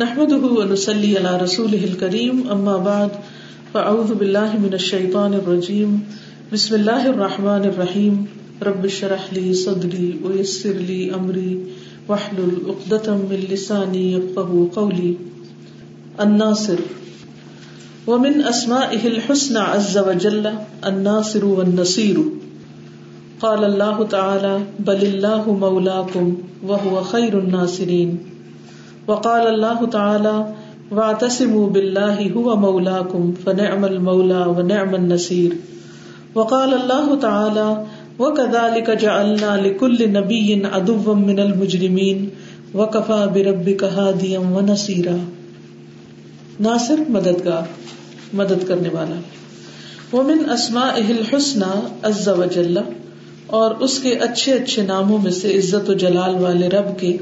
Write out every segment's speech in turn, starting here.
نحمده ونسلي على رسوله الكريم اما بعد فاعوذ بالله من الشيطان الرجيم. بسم الله الرحمن الرحيم. رب اشرح لي صدري ويسر لي امري واحلل عقدة من لساني يفقهوا قولي. الناصر. ومن اسمائه الحسنى عز وجل، الناصر والنصير. قال الله تعالى بل الله مولاكم، وهو خير الناصرين. وقال الله تعالى واعتصموا بالله هو مولاكم فنعم المولى ونعم النصير. وقال الله تعالى وكذلك جعلنا لكل نبي عدوا من المجرمين وكفى بربك هاديا ونصيرا. ناصر مددگار، مدد کرنے والا۔ ومن اسمائه الحسنى عز وجل، اور اس کے اچھے اچھے ناموں میں سے عزت و جلال والے رب کے،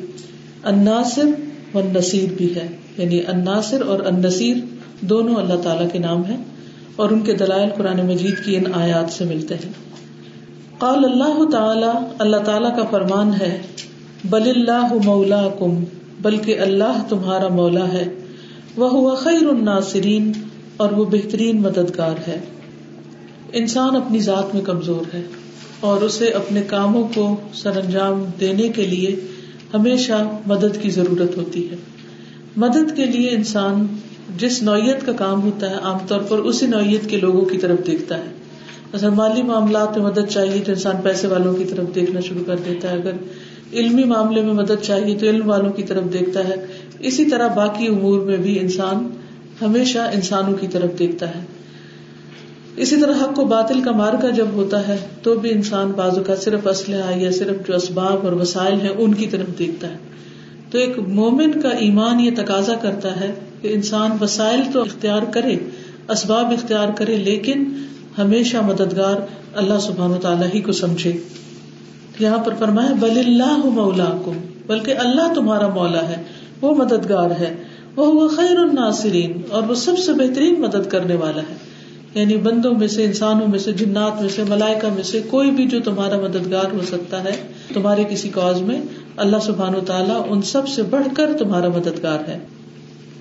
الناصر نصیر بھی ہے۔ یعنی الناصر اور النصیر دونوں اللہ تعالیٰ کے نام ہے اور ان کے دلائل قرآن مجید کی ان آیات سے ملتے ہیں۔ قال اللہ تعالی، اللہ تعالیٰ کا فرمان ہے، بل اللہ مولا کم بلکہ اللہ تمہارا مولا ہے۔ وہ خیر الناصرین اور وہ بہترین مددگار ہے۔ انسان اپنی ذات میں کمزور ہے اور اسے اپنے کاموں کو سر انجام دینے کے لیے ہمیشہ مدد کی ضرورت ہوتی ہے۔ مدد کے لیے انسان جس نوعیت کا کام ہوتا ہے، عام طور پر اسی نوعیت کے لوگوں کی طرف دیکھتا ہے۔ اگر مالی معاملات میں مدد چاہیے تو انسان پیسے والوں کی طرف دیکھنا شروع کر دیتا ہے۔ اگر علمی معاملے میں مدد چاہیے تو علم والوں کی طرف دیکھتا ہے۔ اسی طرح باقی امور میں بھی انسان ہمیشہ انسانوں کی طرف دیکھتا ہے۔ اسی طرح حق و باطل کا مارکا جب ہوتا ہے تو بھی انسان بازو کا صرف اسلحہ یا صرف جو اسباب اور وسائل ہیں ان کی طرف دیکھتا ہے۔ تو ایک مومن کا ایمان یہ تقاضا کرتا ہے کہ انسان وسائل تو اختیار کرے، اسباب اختیار کرے، لیکن ہمیشہ مددگار اللہ سبحان و تعالیٰ ہی کو سمجھے۔ یہاں پر فرمایا، بل اللہ مولا کم بلکہ اللہ تمہارا مولا ہے، وہ مددگار ہے، وہ خیر الناصرین، اور وہ سب سے بہترین مدد کرنے والا ہے۔ یعنی بندوں میں سے انسانوں میں سے جنات میں سے ملائکا میں سے کوئی بھی جو تمہارا مددگار ہو سکتا ہے تمہارے کسی کاز میں اللہ سبحان و تعالیٰ ان سب سے بڑھ کر تمہارا مددگار ہے۔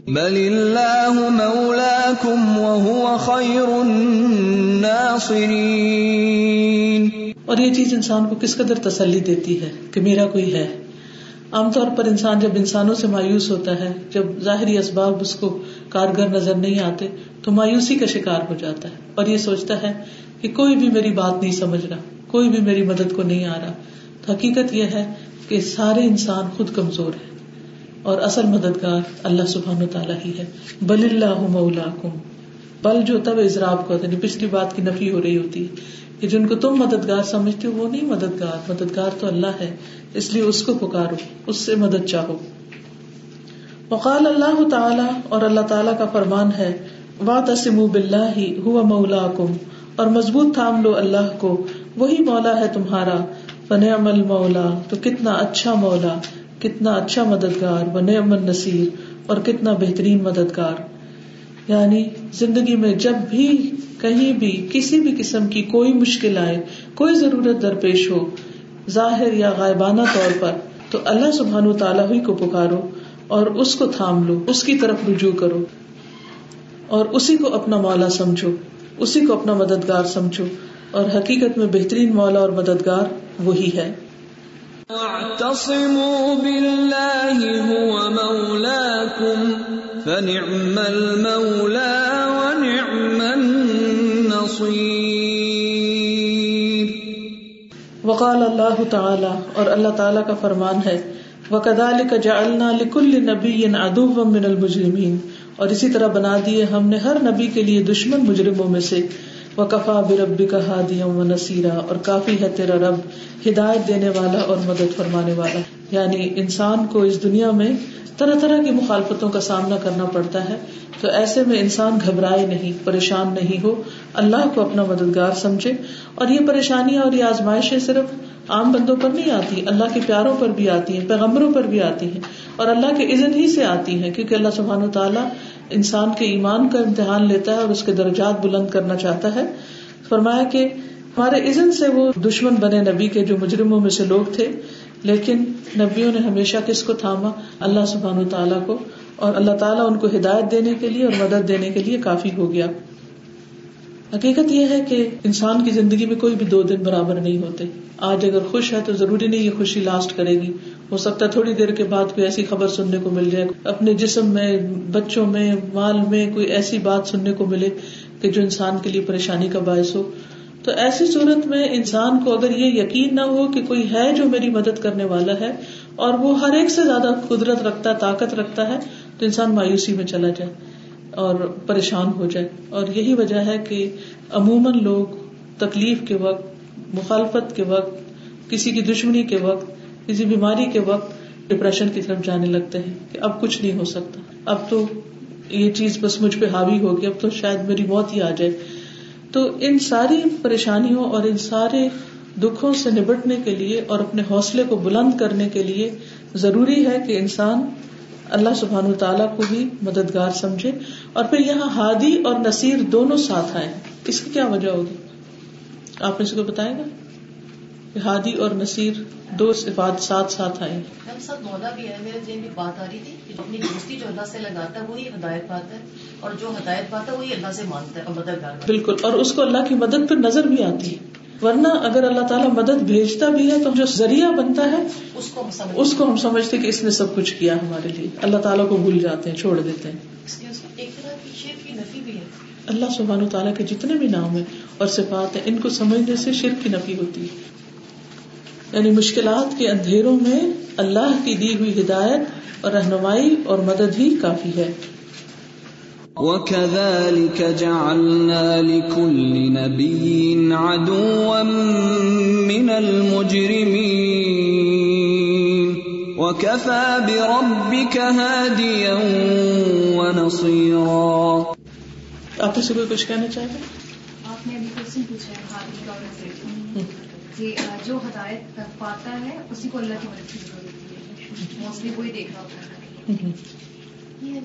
بل اللہ مولاکم وهو خیر الناصرین۔ اور یہ چیز انسان کو کس قدر تسلی دیتی ہے کہ میرا کوئی ہے؟ عام طور پر انسان جب انسانوں سے مایوس ہوتا ہے جب ظاہری اسباب اس کو کارگر نظر نہیں آتے تو مایوسی کا شکار ہو جاتا ہے اور یہ سوچتا ہے کہ کوئی بھی میری بات نہیں سمجھ رہا، کوئی بھی میری مدد کو نہیں آ رہا۔ تو حقیقت یہ ہے کہ سارے انسان خود کمزور ہے اور اصل مددگار اللہ سبحان و تعالیٰ ہی ہے۔ بل اللہ مولا کم بل جو تب اضراب کو یعنی پچھلی بات کی نفی ہو رہی ہوتی ہے کہ جن کو تم مددگار سمجھتے ہو، وہ نہیں مددگار۔ مددگار تو اللہ ہے، اس لیے اس کو پکارو، اس سے مدد چاہو۔ وقال اللہ تعالی اور اللہ تعالیٰ کا فرمان ہے وا تسم بلّہ ہوا مولا کم اور مضبوط تھام لو اللہ کو، وہی مولا ہے تمہارا۔ فن عمل مولا تو کتنا اچھا مولا، کتنا اچھا مددگار بن امن نصیر اور کتنا بہترین مددگار۔ یعنی زندگی میں جب بھی کہیں بھی، کسی بھی قسم کی کوئی مشکل آئے، کوئی ضرورت درپیش ہو، ظاہر یا غائبانہ طور پر، تو اللہ سبحان تعالیٰ ہی کو پکارو۔ اور اس کو تھام لو اس کی طرف رجوع کرو۔ اور اسی کو اپنا مولا سمجھو اسی کو اپنا مددگار سمجھو۔ اور حقیقت میں بہترین مولا اور مددگار وہی ہے۔ وقال اللہ تعالی اور اللہ تعالیٰ کا فرمان ہے وکدال کا جا لکل نبی ادو من المجرمین۔ اور اسی طرح بنا دیے ہم نے ہر نبی کے لیے دشمن مجرموں میں سے۔ وہ کفا بربی کا و نصیرہ اور کافی ہے تیرا رب، ہدایت دینے والا اور مدد فرمانے والا۔ یعنی انسان کو اس دنیا میں طرح طرح کی مخالفتوں کا سامنا کرنا پڑتا ہے۔ تو ایسے میں انسان گھبرائے نہیں، پریشان نہیں ہو۔ اللہ کو اپنا مددگار سمجھے۔ اور یہ پریشانیاں اور یہ آزمائشیں صرف عام بندوں پر نہیں آتی، اللہ کے پیاروں پر بھی آتی ہیں، پیغمبروں پر بھی آتی ہیں، اور اللہ کے عزت ہی سے آتی ہیں، کیونکہ اللہ سبحان و تعالیٰ انسان کے ایمان کا امتحان لیتا ہے اور اس کے درجات بلند کرنا چاہتا ہے۔ فرمایا کہ ہمارے عزت سے وہ دشمن بنے نبی کے جو مجرموں میں سے لوگ تھے، لیکن نبیوں نے ہمیشہ کس کو تھاما؟ اللہ سبحان و تعالیٰ کو، اور اللہ تعالیٰ ان کو ہدایت دینے کے لیے اور مدد دینے کے لیے کافی ہو گیا۔ حقیقت یہ ہے کہ انسان کی زندگی میں کوئی بھی دو دن برابر نہیں ہوتے۔ آج اگر خوش ہے تو ضروری نہیں یہ خوشی لاسٹ کرے گی۔ ہو سکتا ہے تھوڑی دیر کے بعد کوئی ایسی خبر سننے کو مل جائے۔ اپنے جسم میں، بچوں میں، مال میں کوئی ایسی بات سننے کو ملے کہ جو انسان کے لیے پریشانی کا باعث ہو۔ تو ایسی صورت میں انسان کو اگر یہ یقین نہ ہو کہ کوئی ہے جو میری مدد کرنے والا ہے اور وہ ہر ایک سے زیادہ قدرت رکھتا ہے طاقت رکھتا ہے، تو انسان مایوسی میں چلا جائے۔ اور پریشان ہو جائے۔ اور یہی وجہ ہے کہ عموماً لوگ تکلیف کے وقت، مخالفت کے وقت، کسی کی دشمنی کے وقت، کسی بیماری کے وقت ڈپریشن کی طرف جانے لگتے ہیں کہ اب کچھ نہیں ہو سکتا۔ اب تو یہ چیز بس مجھ پہ حاوی ہوگی اب تو شاید میری موت ہی آ جائے۔ تو ان ساری پریشانیوں اور ان سارے دکھوں سے نبٹنے کے لیے اور اپنے حوصلے کو بلند کرنے کے لیے ضروری ہے کہ انسان اللہ سبحان تعالیٰ کو بھی مددگار سمجھے اور پھر یہاں ہادی اور نصیر دونوں ساتھ آئے اس کی کیا وجہ ہوگی؟ آپ اس کو بتائیں گا کہ ہادی اور نصیر دو صفات ساتھ ساتھ آئے مولا بھی ہے میرے ذہن میں بات آ رہی تھی کہ اپنی دوستی جو اللہ سے لگاتا ہے وہی ہدایت پاتا ہے اور جو ہدایت پاتا ہے وہی اللہ سے مانتا ہے اور مددگار بالکل اور اس کو اللہ کی مدد پھر نظر بھی آتی ہے۔ ورنہ اگر اللہ تعالیٰ مدد بھیجتا بھی ہے تو جو ذریعہ بنتا ہے اس کو اس کو ہم سمجھتے کہ اس نے سب کچھ کیا ہمارے لیے۔ اللہ تعالیٰ کو بھول جاتے ہیں چھوڑ دیتے ہیں۔ اللہ سبحان تعالیٰ کے جتنے بھی نام ہیں اور صفات ہیں ان کو سمجھنے سے شرک کی نفی ہوتی ہے۔ یعنی مشکلات کے اندھیروں میں اللہ کی دی ہوئی ہدایت اور رہنمائی اور مدد ہی کافی ہے۔ وَكَذَلِكَ جَعَلْنَا لِكُلِّ نَبِيٍّ عَدُوًّا مِّنَ الْمُجْرِمِينَ وَكَفَى بِرَبِّكَ هَادِيًا وَنَصِيرًا آپ سے کوئی کچھ کہنا چاہتے ہیں آپ نے ابھی کوشچن پوچھا ہے ہادی کا کہ جو ہدایت پاتا ہے اسی کو اللہ کی مدد کی ضرورت ہوتی ہے۔ موسٹلی وہی دیکھ رہا ہوتا ہے۔ یہ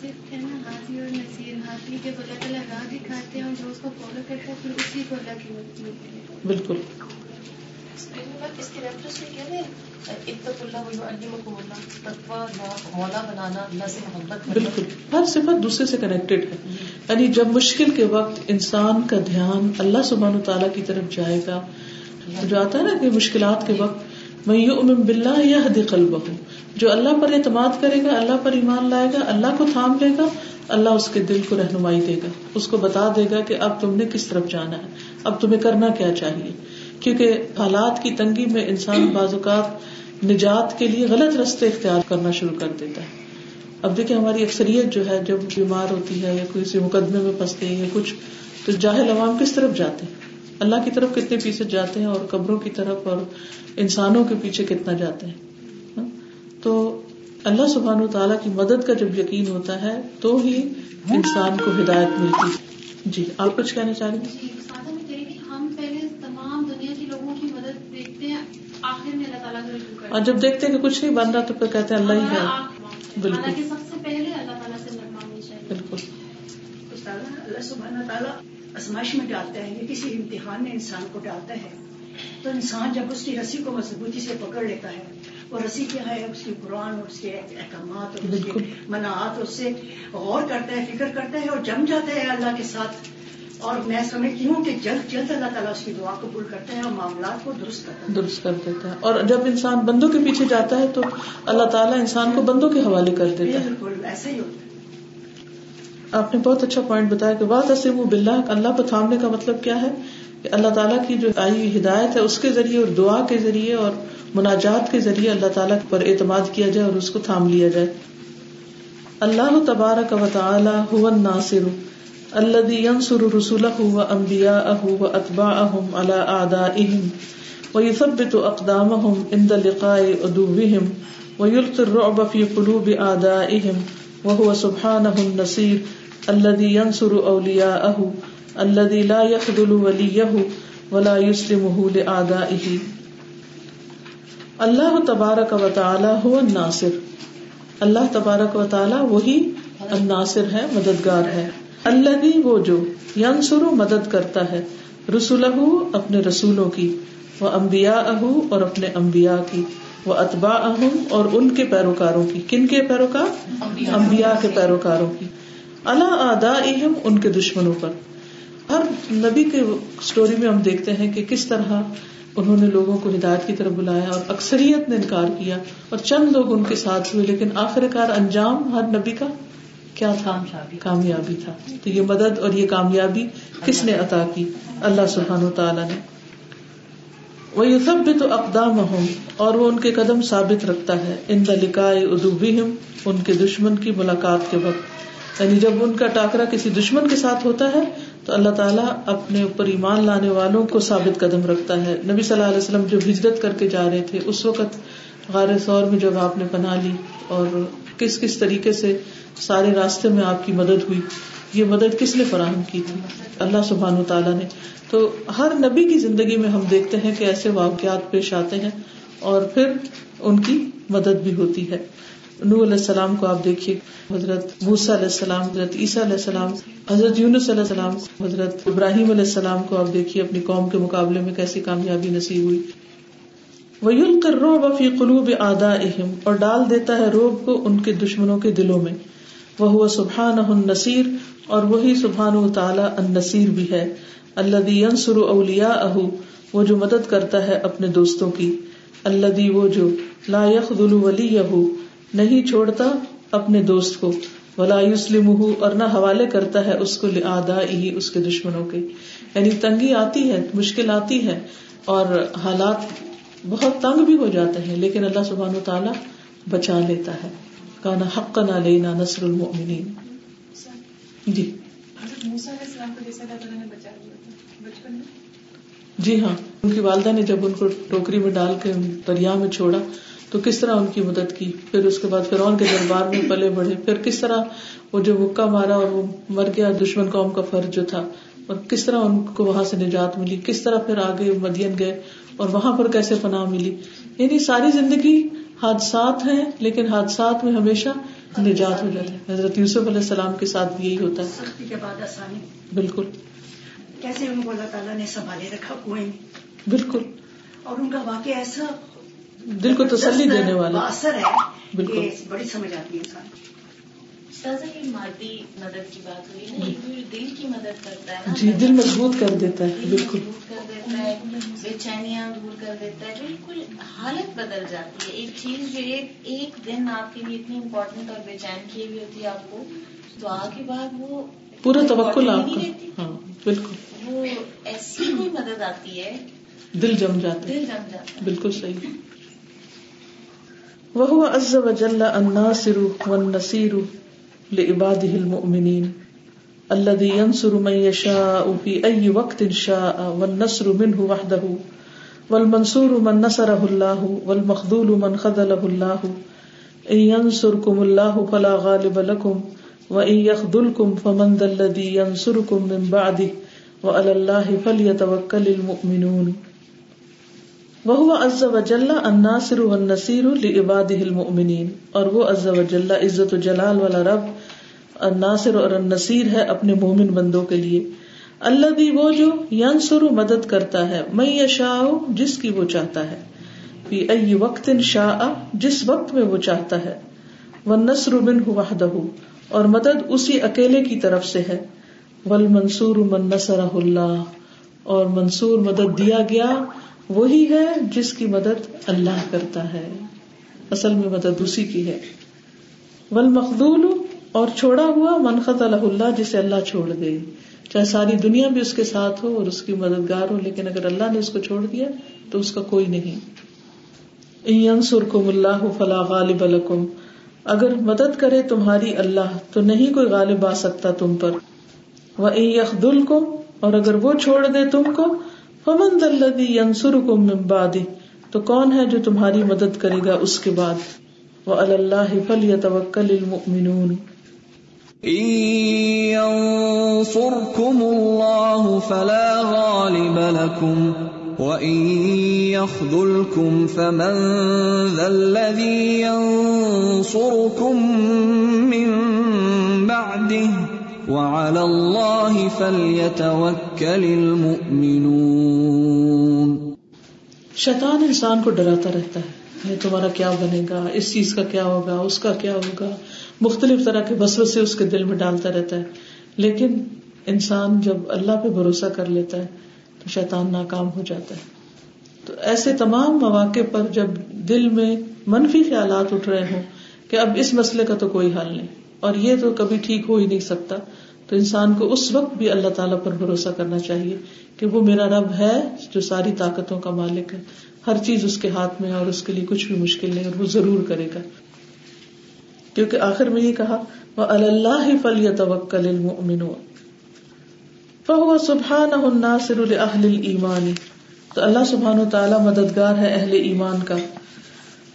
صرف ہے نا حاضی اور نصیر حاضی جب اللہ تعالیٰ راہ دکھاتے ہیں اور جو اس کو فالو کرتا ہے پھر اسی کو اللہ کی مدد ملتی ہے۔ بالکل۔ اس کے ریفرنس میں کہہ رہے اتق اللہ علمکم اللہ تقوی مولا بنانا اللہ سے محبت بالکل۔ ہر صفت دوسرے سے کنیکٹڈ ہے۔ یعنی جب مشکل کے وقت انسان کا دھیان اللہ سبحانہ و تعالیٰ کی طرف جائے گا جو آتا ہے نا کہ مشکلات کے وقت میں یو امن بلّہ یا حد قلب ہوں جو اللہ پر اعتماد کرے گا اللہ پر ایمان لائے گا اللہ کو تھام لے گا اللہ اس کے دل کو رہنمائی دے گا اس کو بتا دے گا کہ اب تم نے کس طرف جانا ہے اب تمہیں کرنا کیا چاہیے۔ کیونکہ حالات کی تنگی میں انسان بعض اوقات نجات کے لیے غلط رستے اختیار کرنا شروع کر دیتا ہے۔ اب دیکھیں ہماری اکثریت جو ہے جب بیمار ہوتی ہے یا کسی مقدمے میں پھنستے ہیں یا کچھ تو جاہل عوام کس طرف جاتے ہیں؟ اللہ کی طرف کتنے فیصد جاتے ہیں اور قبروں کی طرف اور انسانوں کے پیچھے کتنا جاتے ہیں ہاں؟ تو اللہ سبحان و تعالیٰ کی مدد کا جب یقین ہوتا ہے تو ہی انسان کو ہدایت ملتی جی آپ کچھ کہنا چاہ رہی ہیں ہم پہلے تمام دنیا کے لوگوں کی مدد دیکھتے ہیں آخر میں اللہ تعالیٰ اور جب دیکھتے ہیں کہ کچھ نہیں بن رہا تو پھر کہتے ہیں اللہ ہی ہے۔ بالکل۔ سب سے پہلے اللہ تعالیٰ سے بالکل۔ اللہ سبحانہ تعالیٰ ازمائش میں ڈالتا ہے یا کسی امتحان میں انسان کو ڈالتا ہے تو انسان جب اس کی رسی کو مضبوطی سے پکڑ لیتا ہے وہ رسی کیا ہے؟ اس کی قرآن اور اس کے احکامات اور اس کے مناعت اس سے غور کرتا ہے فکر کرتا ہے اور جم جاتا ہے اللہ کے ساتھ۔ اور میں سمجھتی ہوں کہ جلد جلد اللہ تعالیٰ اس کی دعا قبول کرتا ہے اور معاملات کو درست کرتا ہے۔ درست کر دیتا ہے۔ اور جب انسان بندوں کے پیچھے جاتا ہے تو اللہ تعالیٰ انسان کو بندوں کے حوالے کر دیتا ہے۔ بالکل ایسا ہی ہوتا ہے۔ آپ نے بہت اچھا پوائنٹ بتایا کہ بات اسم بلّہ اللہ کو تھامنے کا مطلب کیا ہے؟ کہ اللہ تعالیٰ کی جو آئی ہوئی ہدایت ہے، اس کے ذریعے اور دعا کے ذریعے اور مناجات کے ذریعے اللہ تعالیٰ پر اعتماد کیا جائے اور اس کو تھام لیا جائے۔ اللہ تبارک و تعالی هو الناصر الذي ينصر رسوله وانبياءه واتباعهم على اعدائهم ويثبت اقدامهم عند لقاء عدوهم ويلقي الرعب في قلوب اعدائهم وهو سبحانه النصير الذي ينصر اولياءه الذي لا يخذل وليه ولا يسلمه لاعدائه اللہ تبارک و تعالی هو الناصر. اللہ تبارک و تعالی وہی الناصر ہے، مددگار ہے. اللہ وہ جو ینصر مدد کرتا ہے رسولہ اپنے رسولوں کی، وہ امبیا اور اپنے امبیا کی، وہ اتبا اہم اور ان کے پیروکاروں کی. کن کے پیروکار؟ امبیا کے پیروکاروں کی. اللہ آدا ان کے دشمنوں پر۔ ہر نبی کے اسٹوری میں ہم دیکھتے ہیں کہ کس طرح انہوں نے لوگوں کو ہدایت کی طرف بلایا اور اکثریت نے انکار کیا اور چند لوگ ان کے ساتھ ہوئے لیکن آخر کار انجام ہر نبی کا کیا تھا؟ کامیابی. تھا۔ تو یہ مدد اور یہ کامیابی کس نے عطا کی؟ اللہ سبحان و تعالیٰ نے۔ وہ یہ سب بھی تو اقدام ہوں اور وہ ان کے قدم ثابت رکھتا ہے۔ ان دلکائے ادوبیم ان کے دشمن کی ملاقات کے وقت۔ یعنی جب ان کا ٹاکرا کسی دشمن کے ساتھ ہوتا ہے، تو اللہ تعالیٰ اپنے اوپر ایمان لانے والوں کو ثابت قدم رکھتا ہے۔ نبی صلی اللہ علیہ وسلم جو ہجرت کر کے جا رہے تھے، اس وقت غار سور میں جب آپ نے پناہ لی اور کس کس طریقے سے سارے راستے میں آپ کی مدد ہوئی، یہ مدد کس نے فراہم کی تھی؟ اللہ سبحان و تعالیٰ نے۔ تو ہر نبی کی زندگی میں ہم دیکھتے ہیں کہ ایسے واقعات پیش آتے ہیں اور پھر ان کی مدد بھی ہوتی ہے۔ نو علیہ السلام کو آپ دیکھیے، حضرت موسا علیہ السلام، حضرت عیسیٰ علیہ السلام، حضرت یونس علیہ السلام، حضرت ابراہیم علیہ السلام کو آپ دیکھیے، اپنی قوم کے مقابلے میں کیسی کامیابی نصیب ہوئی۔ وہ کر رو بفی قلوب آدا اہم اور ڈال دیتا ہے روب کو ان کے دشمنوں کے دلوں میں۔ وہ سبحان نصیر اور وہی سبحان و تعالیٰ ان نصیر بھی ہے۔ اللہ ینسر اولیا اہ وہ جو مدد کرتا ہے اپنے دوستوں کی۔ اللہ وہ جو لا یخل ولی نہیں چھوڑتا اپنے دوست کو۔ ولا یوسلم اور نہ حوالے کرتا ہے اس کو آدا ہی اس کے دشمنوں کے۔ یعنی تنگی آتی ہے مشکل آتی ہے اور حالات بہت تنگ بھی ہو جاتے ہیں لیکن اللہ سبحان و تعالیٰ بچا لیتا ہے۔ کانا حق نہ لینا نصر المؤمنین جی۔ جی ہاں۔ ان کی والدہ نے جب ان کو ٹوکری میں ڈال کے دریا میں چھوڑا تو کس طرح ان کی مدد کی؟ پھر اس کے بعد فرعون کے دربار میں پلے بڑھے۔ پھر کس طرح وہ جو مکہ مارا اور وہ مر گیا دشمن قوم کا فرض جو تھا۔ اور کس طرح ان کو وہاں سے نجات ملی؟ کس طرح پھر آگے مدین گئے اور وہاں پر کیسے پناہ ملی؟ یعنی ساری زندگی حادثات ہیں لیکن حادثات میں ہمیشہ نجات ہو جاتے ہیں حضرت یوسف علیہ السلام کے ساتھ بھی یہی ہوتا ہے۔ بالکل۔ کیسے ان کو اللہ تعالیٰ نے سنبھالے رکھا؟ کنویں بالکل۔ اور ان کا واقعہ ایسا دل کو تسلی دینے والا۔ اثر ہے بالکل۔ بڑی سمجھ آتی ہے انسان مادی مدد کی بات ہوئی نا دل کی مدد کرتا ہے نا۔ جی دل مضبوط کر دیتا ہے بالکل۔ کر دیتا ہے بے چینیاں دور کر دیتا ہے بالکل حالت بدل جاتی ہے۔ ایک چیز جو ایک ایک دن آپ کے لیے اتنی امپورٹنٹ اور بے چین کی ہوئی ہوتی ہے آپ کو دعا کے بعد وہ پورا توکل important آپ کا۔ ہاں بالکل۔ وہ ایسی کوئی مدد آتی ہے۔ دل جم جاتا ہے۔ دل جم جاتا ہے۔ بالکل صحیح۔ وہ عز وجل الناصر والنصير لعباده المؤمنين الذي ينصر من يشاء في اي وقت شاء والنصر منه وحده والمنصور من نصره الله والمخذول من خذله الله ان ينصركم الله فلا غالب لكم وان يخذلكم فمن ذا الذي ينصركم من بعده وعلى الله فليتوكل المؤمنون وہ عز وجل الناصر والنصير لعباده المؤمنين. اور وہ عز وجل عزت و جلال والا رب الناصر اور النصیر ہے اپنے مومن بندوں کے لیے۔ اللہ دی وہ جو ینصر مدد کرتا ہے میں یشاء، جس کی وہ چاہتا ہے۔ فی ای وقت شاء، جس وقت میں وہ چاہتا ہے۔ والنصر منه وحده اور مدد اسی اکیلے کی طرف سے ہے۔ والمنصور من نصرہ اللہ، اور منصور مدد دیا گیا۔ وہی ہے جس کی مدد اللہ کرتا ہے۔ اصل میں مدد اسی کی ہے۔ ول مخدول اور چھوڑا ہوا منخط اللہ جسے اللہ چھوڑ دے۔ چاہے ساری دنیا بھی اس کے ساتھ ہو اور اس کی مددگار ہو، لیکن اگر اللہ نے اس کو چھوڑ دیا تو اس کا کوئی نہیں۔ سرکم اللہ فلاح غالب الکم اگر مدد کرے تمہاری اللہ تو نہیں کوئی غالب آ سکتا تم پر۔ وہ یخدل کو اور اگر وہ چھوڑ دے تم کو فمن الذي ينصركم من بعده تو کون ہے جو تمہاری مدد کرے گا اس کے بعد؟ وہ وعلى الله فليتوكل المؤمنون ينصركم الله فلا غالب لكم وإن يخذلكم فمن ذا الذي ينصركم من بعده وعلى الله فليتوكل المؤمنون. شیطان انسان کو ڈراتا رہتا ہے. تمہارا کیا بنے گا؟ اس چیز کا کیا ہوگا؟ اس کا کیا ہوگا؟ مختلف طرح کے بسو سے اس کے دل میں ڈالتا رہتا ہے. لیکن انسان جب اللہ پہ بھروسہ کر لیتا ہے، تو شیطان ناکام ہو جاتا ہے. تو ایسے تمام مواقع پر جب دل میں منفی خیالات اٹھ رہے ہوں کہ اب اس مسئلے کا تو کوئی حل نہیں، اور یہ تو کبھی ٹھیک ہو ہی نہیں سکتا تو انسان کو اس وقت بھی اللہ تعالیٰ پر بھروسہ کرنا چاہیے کہ وہ میرا رب ہے جو ساری طاقتوں کا مالک ہے۔ ہر چیز اس کے ہاتھ میں ہے اور اس کے لیے کچھ بھی مشکل نہیں اور وہ ضرور کرے گا۔ کیونکہ آخر میں یہ کہا وہ اللہ فل یا توکل فهو سبحانه الناصر لاهل الايمان تو اللہ سبحان و تعالی مددگار ہے اہل ایمان کا۔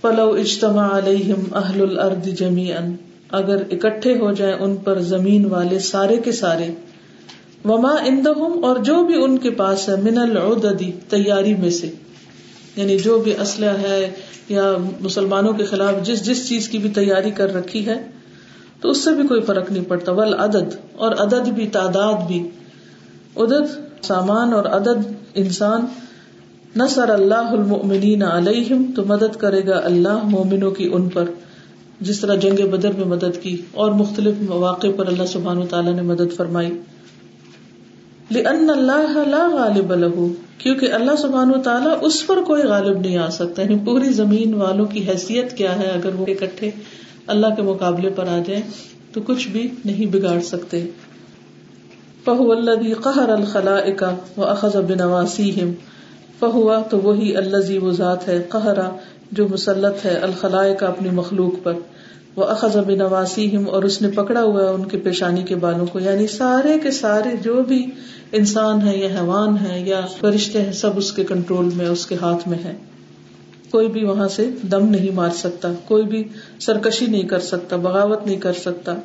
پلو اجتماع علیہم اہل الارض جمیعا اگر اکٹھے ہو جائیں ان پر زمین والے سارے کے سارے، وما اندہم اور جو بھی ان کے پاس ہے من العددی تیاری میں سے۔ یعنی جو بھی اسلحہ ہے یا مسلمانوں کے خلاف جس جس چیز کی بھی تیاری کر رکھی ہے، تو اس سے بھی کوئی فرق نہیں پڑتا۔ ول عدد اور عدد بھی، تعداد بھی۔ عدد، سامان اور عدد، انسان۔ نصر اللہ المؤمنین علیہم، تو مدد کرے گا اللہ مومنوں کی ان پر۔ جس طرح جنگ بدر میں مدد کی اور مختلف مواقع پر اللہ سبحان و تعالیٰ نے مدد فرمائی۔ لأن اللہ لا غالب له، کیونکہ اللہ سبحان و تعالیٰ اس پر کوئی غالب نہیں آ سکتا۔ یعنی پوری زمین والوں کی حیثیت کیا ہے؟ اگر وہ اکٹھے اللہ کے مقابلے پر آ جائیں تو کچھ بھی نہیں بگاڑ سکتے۔ فہو الذي قہر الخلائق واخذ بنواسیہم فہوا تو وہی الذي وہ ذات ہے قہرا جو مسلط ہے الخلائق اپنی مخلوق پر۔ وہ اخذ بنواسیہم اور اس نے پکڑا ہوا ہے ان کے پیشانی کے بالوں کو۔ یعنی سارے کے سارے جو بھی انسان ہے یا حیوان ہے یا فرشتے ہیں، سب اس کے کنٹرول میں، اس کے ہاتھ میں ہے کوئی بھی وہاں سے دم نہیں مار سکتا، کوئی بھی سرکشی نہیں کر سکتا، بغاوت نہیں کر سکتا۔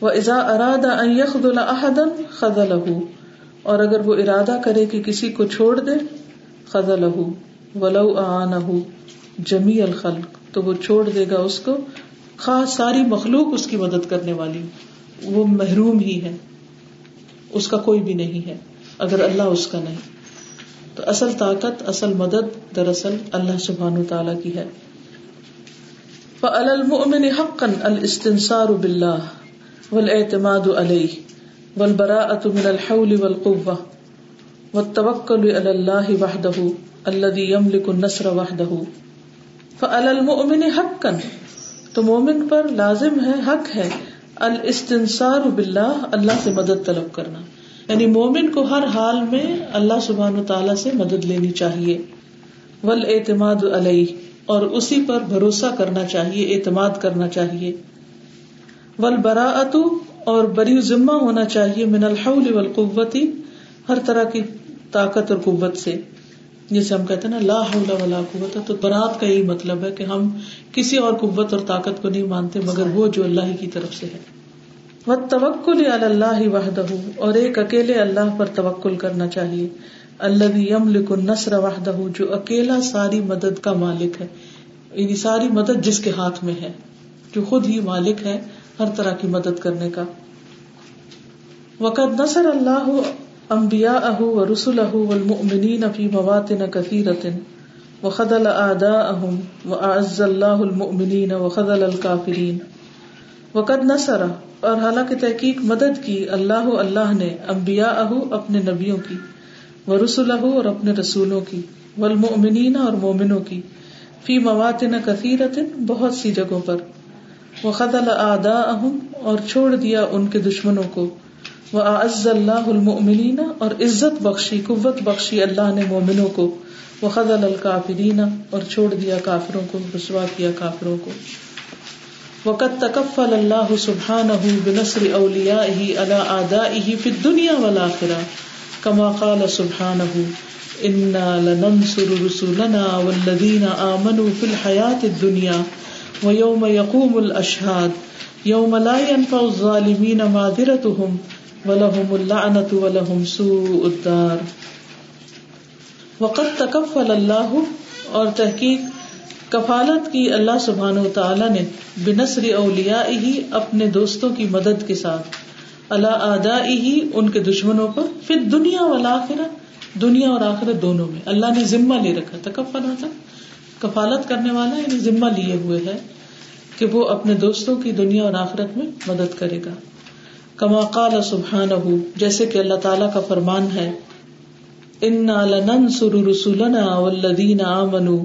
وہ ازا ارادہ خد الحدن خز لہو اور اگر وہ ارادہ کرے کہ کسی کو چھوڑ دے خز لہو ولو آ جمی الخلق، تو وہ چھوڑ دے گا اس کو۔ خاص ساری مخلوق اس کی مدد کرنے والی، وہ محروم ہی ہے۔ اس کا کوئی بھی نہیں ہے، اگر اللہ اس کا نہیں۔ تو اصل طاقت، اصل مدد دراصل اللہ سبحان تعالی کی ہے۔ فَأَلَى حَقًّا الْإِسْتِنصَارُ بِاللَّهِ وَالْإِعْتِمَادُ عَلَيْهِ وَالْبَرَاءَةُ مِنَ الْحَوْلِ وَالْقُوَّةِ وَالتَّوَكُّلُ عَلَى اللَّهِ وَحْدَهُ الَّذِي يَمْلِكُ النَّصْرَ وَحْدَهُ فَأَلَى الْمُؤْمِنِ حَقًّا۔ تو مومن پر لازم ہے، حق ہے۔ الاستنصار باللہ، اللہ سے مدد طلب کرنا۔ یعنی مومن کو ہر حال میں اللہ سبحان تعالی سے مدد لینی چاہیے۔ ول اعتماد علیہ، اور اسی پر بھروسہ کرنا چاہیے، اعتماد کرنا چاہیے۔ ول برا اور بری ذمہ ہونا چاہیے۔ من الحول والقوتی ہر طرح کی طاقت اور قوت سے۔ جیسے ہم کہتے ہیں نا، لا حول ولا قوت، تو برات کا یہی مطلب ہے کہ ہم کسی اور قوت اور طاقت کو نہیں مانتے، مگر وہ جو اللہ کی طرف سے ہے۔ وہ توکل اللہ وحدہ اور ایک اکیلے اللہ پر توکل کرنا چاہیے۔ اللہ یم لکن نسر وحدہ جو اکیلا ساری مدد کا مالک ہے۔ یعنی ساری مدد جس کے ہاتھ میں ہے، جو خود ہی مالک ہے، ہر طرح کی مدد کرنے کا۔ وقت نصر اللہ امبیا اہ و رسول اہ والمؤمنین فی مواتن کثیرت وخدل آداء اہم و اعز اللہ المؤمنین وخدل الکافرین وقد نصر، اور حالانکہ تحقیق مدد کی اللہ اللہ نے امبیا اہ اپنے نبیوں کی وہ رسول اور اپنے رسولوں کی، والمؤمنین اور مومنوں کی، فی مواتن کثیرت، بہت سی جگہوں پر. وہ خدل ادا اہم اور چھوڑ دیا ان کے دشمنوں کو وہ اعز اللہ المؤمنین اور عزت بخشی، قوت بخشی اللہ نے مومنوں کو۔ وہ خدل الکافرین اور چھوڑ دیا کافروں کو، رسوا کیا کافروں کو۔ وقت تکفل اللہ سبحانہ بنصر اولیائه على اعدائه في الدنيا والآخرة۔ كما قال سبحانه انا لننصر رسولنا والذين آمنوا في الحياة الدنيا ويوم يقوم الاشهاد يوم لا ينفع الظالمين معذرتهم ولهم اللعنة ولهم سوء الدار. وقد تکفل اللہ اور تحقیق کفالت کی اللہ سبحان و تعالیٰ نے بنسری اولیا ہی اپنے دوستوں کی مدد کے ساتھ اللہ ادا ہی ان کے دشمنوں پر پھر دنیا والا دنیا اور آخرت دونوں میں۔ اللہ نے ذمہ لے رکھا تھا کب کفالت کرنے والا یعنی ذمہ لیے ہوئے ہے کہ وہ اپنے دوستوں کی دنیا اور آخرت میں مدد کرے گا۔ کما قال سبحان جیسے کہ اللہ تعالیٰ کا فرمان ہے ان سرو رسولنا والذین آمنوا۔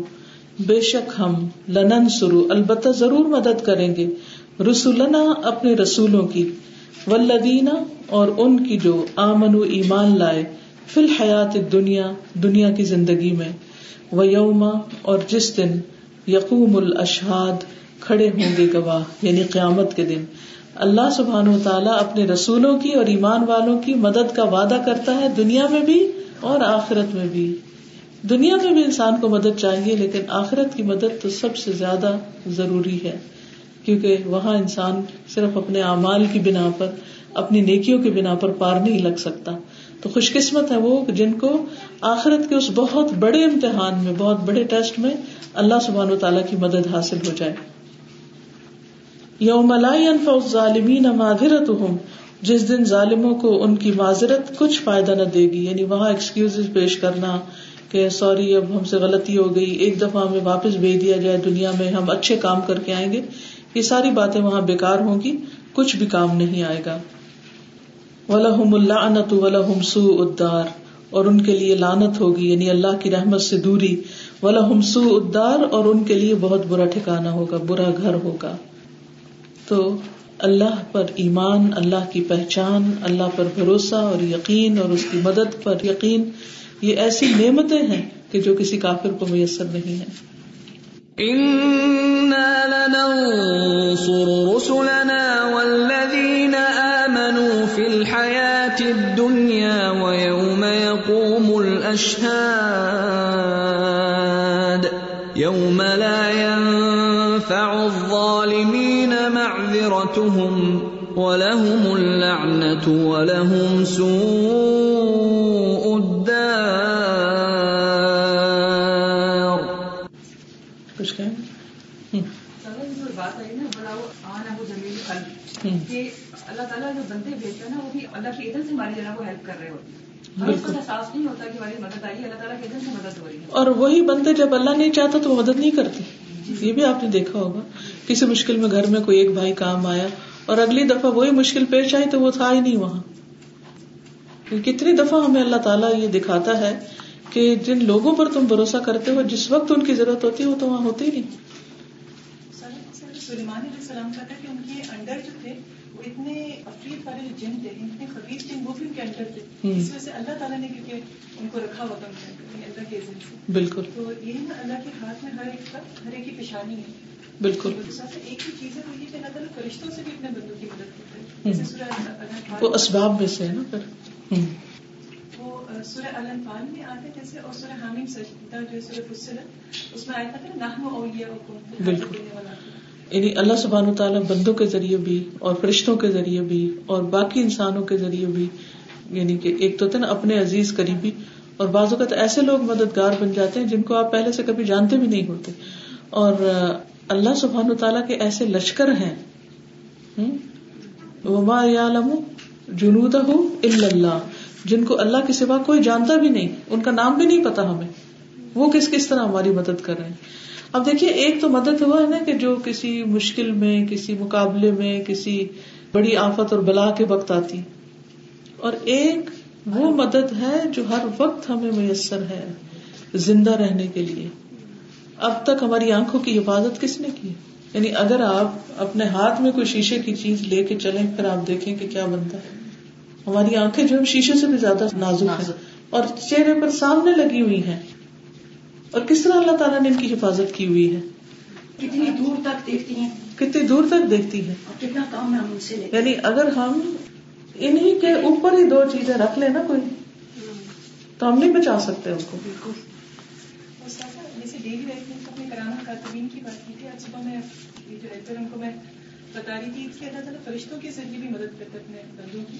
بے شک ہم لنن سرو البتہ ضرور مدد کریں گے رسولنا اپنے رسولوں کی ولدینہ اور ان کی جو آمن ایمان لائے فی الحیات دنیا دنیا کی زندگی میں۔ وہ یوما اور جس دن یقوم الاشہاد، کھڑے ہوں گے گواہ یعنی قیامت کے دن۔ اللہ سبحان و تعالیٰ اپنے رسولوں کی اور ایمان والوں کی مدد کا وعدہ کرتا ہے دنیا میں بھی اور آخرت میں بھی۔ دنیا میں بھی انسان کو مدد چاہیے، لیکن آخرت کی مدد تو سب سے زیادہ ضروری ہے۔ کیونکہ وہاں انسان صرف اپنے اعمال کی بنا پر، اپنی نیکیوں کی بنا پر پار نہیں لگ سکتا۔ تو خوش قسمت ہے وہ جن کو آخرت کے اس بہت بڑے امتحان میں، بہت بڑے ٹیسٹ میں اللہ سبحان و تعالیٰ کی مدد حاصل ہو جائے۔ یوم انفع الظالمین معذرتهم جس دن ظالموں کو ان کی معذرت کچھ فائدہ نہ دے گی یعنی وہاں ایکسکیوز پیش کرنا کہ سوری اب ہم سے غلطی ہو گئی، ایک دفعہ ہمیں واپس بھیج دیا جائے، دنیا میں ہم اچھے کام کر کے آئیں گے، یہ ساری باتیں وہاں بیکار ہوں گی، کچھ بھی کام نہیں آئے گا۔ ولہم اللہ انت ولہم سو ادار اور ان کے لیے لانت ہوگی یعنی اللہ کی رحمت سے دوری۔ ولہم سو ادار اور ان کے لیے بہت برا ٹھکانا ہوگا، برا گھر ہوگا۔ تو اللہ پر ایمان، اللہ کی پہچان، اللہ پر بھروسہ اور یقین اور اس کی مدد پر یقین، یہ ایسی نعمتیں ہیں کہ جو کسی کافر کو میسر نہیں ہے يوم لا معذرتهم ولهم اللعنة ولهم سوء الدار کچھ کہیں؟ بات آئی نا بڑا آنا وہ زمین کہ اللہ تعالیٰ جو بندے بھیجتا ہے نا وہ بھی اللہ کی عدل سے ہماری جناب وہ ہیلپ کر رہے ہوتے ہیں۔ احساس نہیں ہوتا کہ ہماری مدد آئی اللہ تعالیٰ کی عدل سے مدد ہو رہی ہے۔ اور وہی بندے جب اللہ نہیں چاہتا تو وہ مدد نہیں کرتی یہ بھی آپ نے دیکھا ہوگا۔ کسی مشکل میں گھر میں کوئی ایک بھائی کام آیا اور اگلی دفعہ وہی مشکل پیش آئی تو وہ تھا ہی نہیں وہاں۔ کتنی دفعہ ہمیں اللہ تعالیٰ یہ دکھاتا ہے کہ جن لوگوں پر تم بھروسہ کرتے ہو، جس وقت ان کی ضرورت ہوتی ہے، وہ تو وہاں ہوتی ہی نہیں۔ سلیمان علیہ السلام کا تھا کہ ان کے انڈر جو تھے وہ اتنے افریت والے جو جن تھے اتنے خبیز جن وہ بھی ان کے انڈر تھے۔ اس وجہ سے اللہ تعالیٰ نے کیونکہ ان کو رکھا ہوا تھا اللہ کے عزم سے۔ بالکل۔ تو یہی نا اللہ کے ہاتھ میں ہر ایک کا ہر ایک کی پیشانی ہے۔ بالکل۔ ایک ہی چیز ہے وہ یہ کہ اللہ تعالیٰ فرشتوں سے بھی اپنے بندوں کی مدد کرتے ہیں وہ اسباب میں سے ہے نا سورہ الفال میں آتے جیسے اور سورہ حامیم سجدہ جو سورہ فصلت اس میں آیا تھا نحن اولیاء بالکل۔ یعنی اللہ سبحان و تعالیٰ بندوں کے ذریعے بھی اور فرشتوں کے ذریعے بھی اور باقی انسانوں کے ذریعے بھی یعنی کہ ایک تو تھا نا اپنے عزیز قریبی اور بعض اوقات ایسے لوگ مددگار بن جاتے ہیں جن کو آپ پہلے سے کبھی جانتے بھی نہیں ہوتے۔ اور اللہ سبحان و تعالیٰ کے ایسے لشکر ہیں۔ وما یعلم جنود اللہ جن کو اللہ کے سوا کوئی جانتا بھی نہیں، ان کا نام بھی نہیں پتا ہمیں۔ وہ کس کس طرح ہماری مدد کر رہے ہیں۔ اب دیکھیے ایک تو مدد ہوا ہے نا کہ جو کسی مشکل میں کسی مقابلے میں کسی بڑی آفت اور بلا کے وقت آتی۔ اور ایک وہ مدد ہے جو ہر وقت ہمیں میسر ہے زندہ رہنے کے لیے۔ اب تک ہماری آنکھوں کی حفاظت کس نے کی؟ یعنی اگر آپ اپنے ہاتھ میں کوئی شیشے کی چیز لے کے چلیں پھر آپ دیکھیں کہ کیا بنتا ہے۔ ہماری آنکھیں جو شیشے سے بھی زیادہ نازک ہیں۔ اور چہرے پر سامنے لگی ہوئی ہیں۔ اور کس طرح اللہ تعالیٰ نے ان کی حفاظت کی ہوئی ہے؟ کتنی دور تک دیکھتی ہیں؟ کتنی دور تک دیکھتی ہے کتنا کام ہے ان سے یعنی اگر ہم انہی کے اوپر ہی دو چیزیں رکھ لیں نا کوئی تو ہم نہیں بچا سکتے ان کو۔ بالکل۔ جیسے ڈیلی لائف میں کرانا کاتبین کی بات کی تھی آج صبح میں یہ جو رہتے ان کو میں بتا رہی تھی کہ اللہ تعالیٰ فرشتوں کے ذریعے بھی مدد کرتے اپنے بندوں کی۔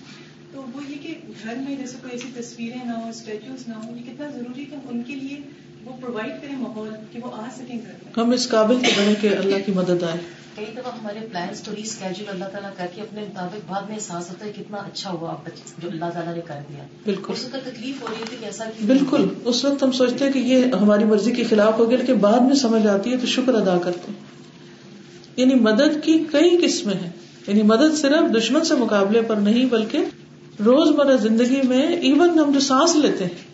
تو وہ یہ کہ گھر میں جیسے کوئی ایسی تصویریں نہ ہو اسٹیچوز نہ ہو یہ کتنا ضروری کہ ان کے لیے وہ پرووائڈ کریں ماحول کہ وہ آ سکیں ہم اس قابل تو بنے کہ اللہ کی مدد آئے۔ کئی دفعہ ہمارے پلانس تو ری اسکیجول اللہ تعالیٰ کر کے اپنے مطابق بعد میں احساس ہوتا ہے کتنا اچھا ہوا آپ جو اللہ تعالیٰ نے کر دیا۔ بالکل۔ اس وقت تکلیف ہو رہی تھی کہ ایسا بالکل۔ اس وقت ہم سوچتے ہیں کہ یہ ہماری مرضی کے خلاف ہو گیا لیکن بعد میں سمجھ آتی ہے تو شکر ادا کرتے ہیں۔ یعنی مدد کی کئی قسمیں ہیں۔ یعنی مدد صرف دشمن سے مقابلے پر نہیں بلکہ روز مرہ زندگی میں ایون ہم جو سانس لیتے ہیں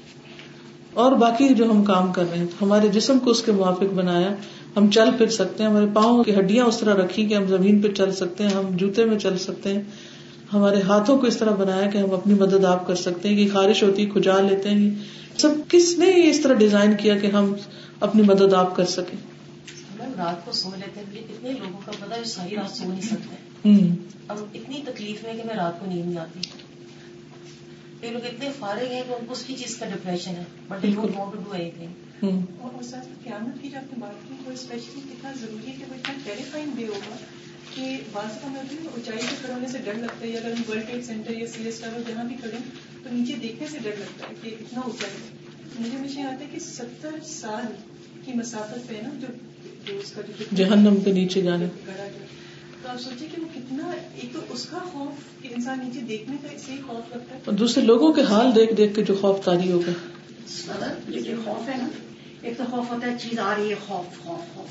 اور باقی جو ہم کام کر رہے ہیں ہمارے جسم کو اس کے موافق بنایا۔ ہم چل پھر سکتے ہیں ہمارے پاؤں کی ہڈیاں اس طرح رکھی کہ ہم زمین پہ چل سکتے ہیں ہم جوتے میں چل سکتے ہیں۔ ہمارے ہاتھوں کو اس طرح بنایا کہ ہم اپنی مدد آپ کر سکتے ہیں کہ خارش ہوتی کھجا لیتے ہیں۔ سب کس نے اس طرح ڈیزائن کیا کہ ہم اپنی مدد آپ کر سکیں؟ رات کو سو لیتے ہیں اتنے لوگوں کا پتا ساری رات سو نہیں سکتے۔ اب اتنی تکلیف میں کہ میں رات کو نیند نہیں آتی۔ یہ لوگ اتنے فارغ ہیں کہ ان کو اس کی چیز کا ڈپریشن ہے but don't want to do anything اور اس قیامت کی جو آپ نے بات کی وہ اسپیشلی کتنا ضروری ہے کہ وہ اتنا ٹیریفائنگ بھی ہوگا کہ بعض کا میں ہوتی ہے اونچائی سے کھڑے ہونے سے ڈر لگتا ہے اگر ہم ورلڈ ٹریڈ سینٹر یا سی ایس ٹاور جہاں بھی کھڑے تو نیچے دیکھنے سے ڈر لگتا ہے کہ اتنا اونچا ہے۔ مجھے ہمیشہ آتا ہے کہ ستر سال کی مسافت پہ نا جو اس کا جو جہنم کے نیچے جانے تو آپ سوچیں کہ وہ کتنا ایک تو اس کا خوف کہ انسان نیچے دیکھنے کا اسے خوف لگتا ہے۔ اور دوسرے لوگوں کے حال دیکھ دیکھ کے جو خوف تاری ہو گیا یہ خوف ہے نا ایک تو خوف ہوتا ہے چیز آ رہی ہے خوف خوف خوف۔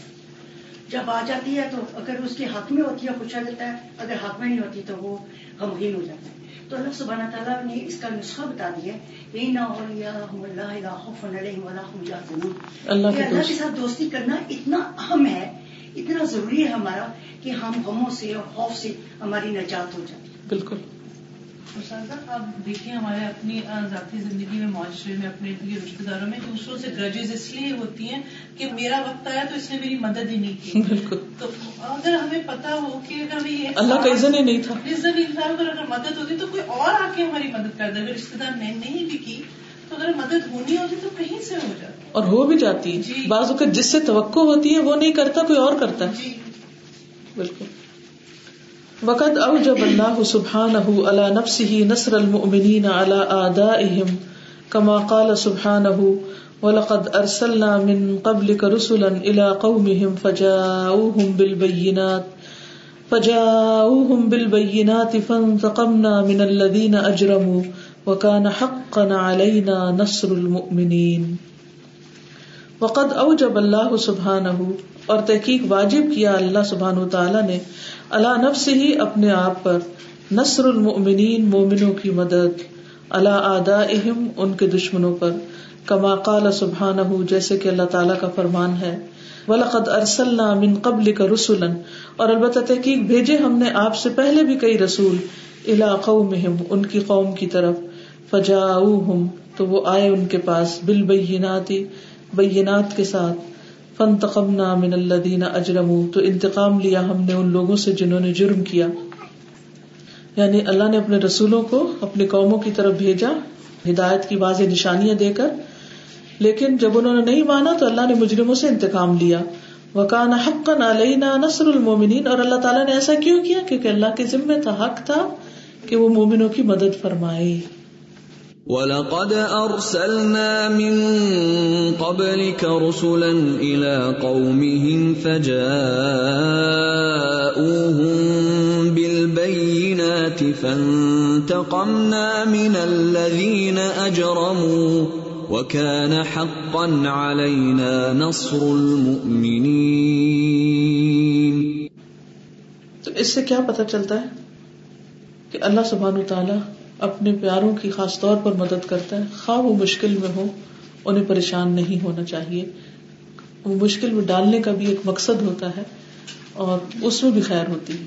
جب آ جاتی ہے تو اگر اس کے حق میں ہوتی ہے خوشا دیتا ہے اگر حق میں نہیں ہوتی تو وہ غمگین ہو جاتا ہے۔ تو اللہ سبحانہ تعالیٰ نے اس کا نسخہ بتا دیا یہ نہ اللہ کے ساتھ دوستی کرنا اتنا اہم ہے اتنا ضروری ہے ہمارا کہ ہم غموں سے اور خوف سے ہماری نجات ہو جائے۔ بالکل۔ آپ دیکھیں ہمارے اپنی ذاتی زندگی میں معاشرے میں اپنے رشتے داروں میں دوسروں سے گرجز اس لیے ہوتی ہیں کہ میرا وقت آیا تو اس نے میری مدد ہی نہیں کی۔ بالکل۔ تو اگر ہمیں پتا ہو کہ اگر ہمیں یہ اللہ کا عزن ہی نہیں تھا۔ عزت نہیں تھا اگر اگر مدد ہوتی تو کوئی اور آ کے ہماری مدد کر دے اگر رشتے دار نے نہیں بھی کی تو اگر مدد ہونی ہوتی تو کہیں سے ہو جاتی اور ہو بھی جاتی ہے۔ جی۔ بعض اوقات جس سے توقع ہوتی ہے وہ نہیں کرتا کوئی اور کرتا ہے۔ جی۔ بالکل۔ وقد اوجب اللہ سبحانہ على نفسه نصر المؤمنین على آدائهم كما قال سبحانه ولقد ارسلنا من قبلك رسلا الى قومهم فجاءوهم بالبينات فجاءوهم بالبينات فانتقمنا من الذين اجرموا وكان حقا علينا نصر المؤمنين۔ وقد اوجب اللہ سبحانہ، اور تحقیق واجب کیا اللہ سبحانہ تعالی نے اللہ نب سے ہی اپنے آپ پر، نصر المؤمنین مومنوں کی مدد اللہ آدا اہم ان کے دشمنوں پر، کما قال سبحان جیسے کہ اللہ تعالیٰ کا فرمان ہے، ولقد ارسل من قبل کا رسول اور البتہ تحقیق بھیجے ہم نے آپ سے پہلے بھی کئی رسول الا قومہم، ان کی قوم کی طرف فجا تو وہ آئے ان کے پاس بال بیناتی بینات کے ساتھ فن تقم من اللہ اجرم تو انتقام لیا ہم نے ان لوگوں سے جنہوں نے جرم کیا۔ یعنی اللہ نے اپنے رسولوں کو اپنی قوموں کی طرف بھیجا، ہدایت کی واضح نشانیاں دے کر۔ لیکن جب انہوں نے نہیں مانا، تو اللہ نے مجرموں سے انتقام لیا۔ وکان حق علینا نصر المومنین اور اللہ تعالیٰ نے ایسا کیوں کیا؟ کیونکہ اللہ کے ذمے تھا، حق تھا کہ وہ مومنوں کی مدد فرمائے۔ وَلَقَدْ أَرْسَلْنَا مِن قَبْلِكَ رُسُلًا إِلَىٰ قَوْمِهِمْ فَجَاءُوهُم بِالْبَيِّنَاتِ فَانتَقَمْنَا مِنَ الَّذِينَ أَجْرَمُوا وَكَانَ حَقًّا عَلَيْنَا نَصْرُ الْمُؤْمِنِينَ تو اس سے کیا پتہ چلتا ہے کہ اللہ سبحانہ وتعالی اپنے پیاروں کی خاص طور پر مدد کرتا ہے۔ خواہ وہ مشکل میں ہو، انہیں پریشان نہیں ہونا چاہیے۔ وہ مشکل میں ڈالنے کا بھی ایک مقصد ہوتا ہے اور اس میں بھی خیر ہوتی ہے۔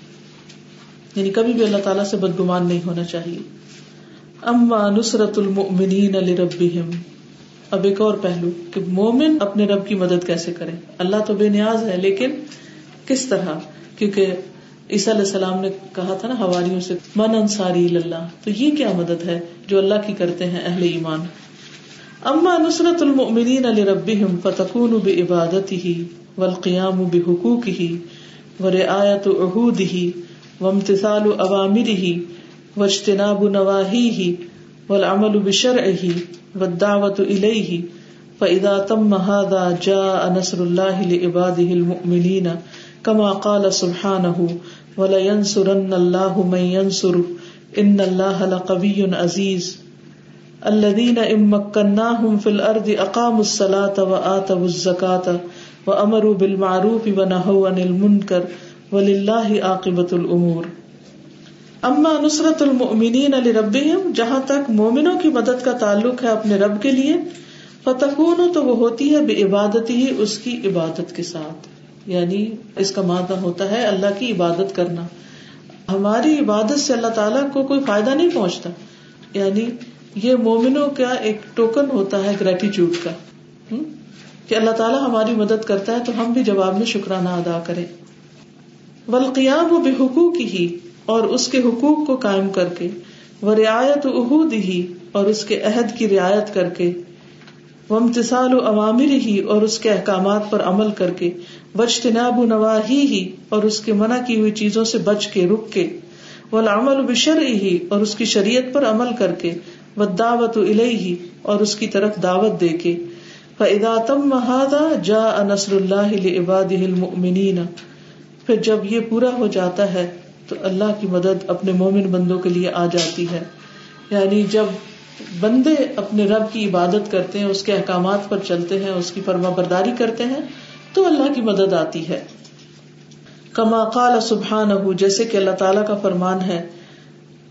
یعنی کبھی بھی اللہ تعالیٰ سے بدگمان نہیں ہونا چاہیے۔ اما نصرت المؤمنین لربہم۔ اب ایک اور پہلو کہ مومن اپنے رب کی مدد کیسے کرے؟ اللہ تو بے نیاز ہے، لیکن کس طرح؟ کیونکہ عیسیٰ علیہ السلام نے کہا تھا نا، ہواریوں سے، من انصاری اللہ تو یہ کیا مدد ہے جو اللہ کی کرتے ہیں اہل ایمان؟ اما نصرت المؤمنین لربہم فتکون بعبادتہ والقیام بحقوقہ ورعایت عہودہ وامتثال اوامرہ واجتناب نواہیہ والعمل بشرعہ والدعوت الیہ فَإِذَا تَمَّ هَذَا جَاءَ نَصْرُ اللَّهِ لِعِبَادِهِ الْمُؤْمِنِينَ کما كَمَا قَالَ سُبْحَانَهُ، وَلَيَنْصُرَنَّ اللَّهُ مَن يَنْصُرُهُ، إِنَّ اللَّهَ لَقَوِيٌّ عَزِيزٌ. الذين إن مكناهم في الأرض أقاموا الصلاة وآتوا الزكاة وأمروا بالمعروف ونهوا عن المنكر ولله عاقبة الأمور. اما نصرت المؤمنین لربهم، جہاں تک مومنوں کی مدد کا تعلق ہے اپنے رب کے لیے فتکون تو وہ ہوتی ہے بے عبادت ہی اس کی عبادت کے ساتھ۔ یعنی اس کا مادہ ہوتا ہے اللہ کی عبادت کرنا۔ ہماری عبادت سے اللہ تعالیٰ کو کوئی فائدہ نہیں پہنچتا۔ یعنی یہ مومنوں کا ایک ٹوکن ہوتا ہے گریٹیچیوڈ کا۔ کہ اللہ تعالیٰ ہماری مدد کرتا ہے تو ہم بھی جواب میں شکرانہ ادا کریں۔ ولقیام و بے حقوق ہی اور اس کے حقوق کو قائم کر کے۔ وہ رعایت عہود ہی اور اس کے عہد کی رعایت کر کے۔ وہ امتسال و عوامر ہی اور اس کے احکامات پر عمل کر کے۔ بجتناب نواہی ہی اور اس کے منع کی ہوئی چیزوں سے بچ کے، رک کے۔ وہ بشر ہی اور اس کی شریعت پر عمل کر کے۔ وہ دعوت ہی اور اس کی طرف دعوت دے کے۔ فدا تم محاذا جا نصر اللہ عباد المؤمنین پھر جب یہ پورا ہو جاتا ہے، تو اللہ کی مدد اپنے مومن بندوں کے لیے آ جاتی ہے۔ یعنی جب بندے اپنے رب کی عبادت کرتے ہیں، اس کے احکامات پر چلتے ہیں، اس کی فرما برداری کرتے ہیں تو اللہ کی مدد آتی ہے۔ کما قال سبحان جیسے کہ اللہ تعالیٰ کا فرمان ہے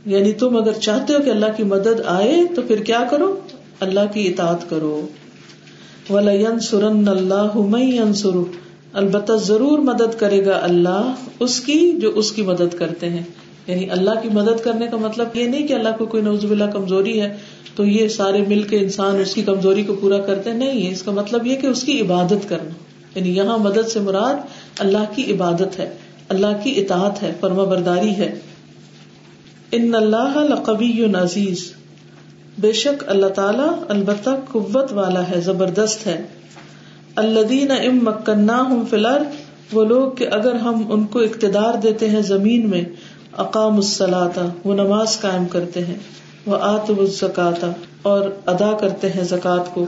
یعنی تم اگر چاہتے ہو کہ اللہ کی مدد آئے، تو پھر کیا کرو؟ اللہ کی اطاعت کرو۔ وَلَيَنْ سُرَنَّ اللَّهُ مَنْ البتہ ضرور مدد کرے گا اللہ اس کی جو اس کی مدد کرتے ہیں۔ یعنی اللہ کی مدد کرنے کا مطلب یہ نہیں کہ اللہ کو کوئی نوز اللہ کمزوری ہے، تو یہ سارے مل کے انسان اس کی کمزوری کو پورا کرتے نہیں ہے اس کا مطلب یہ کہ اس کی عبادت کرنا۔ یعنی یہاں مدد سے مراد اللہ کی عبادت ہے، اللہ کی اطاعت ہے فرما برداری ہے۔ ان اللہ لقبی عزیز۔ بے شک اللہ تعالی البتہ قوت والا ہے، زبردست ہے۔ الدین ام مکنا ہوں فلر وہ لوگ کہ اگر ہم ان کو اقتدار دیتے ہیں زمین میں اقام السلاتا وہ نماز قائم کرتے ہیں۔ وہ آت زکاتا اور ادا کرتے ہیں زکوٰۃ کو۔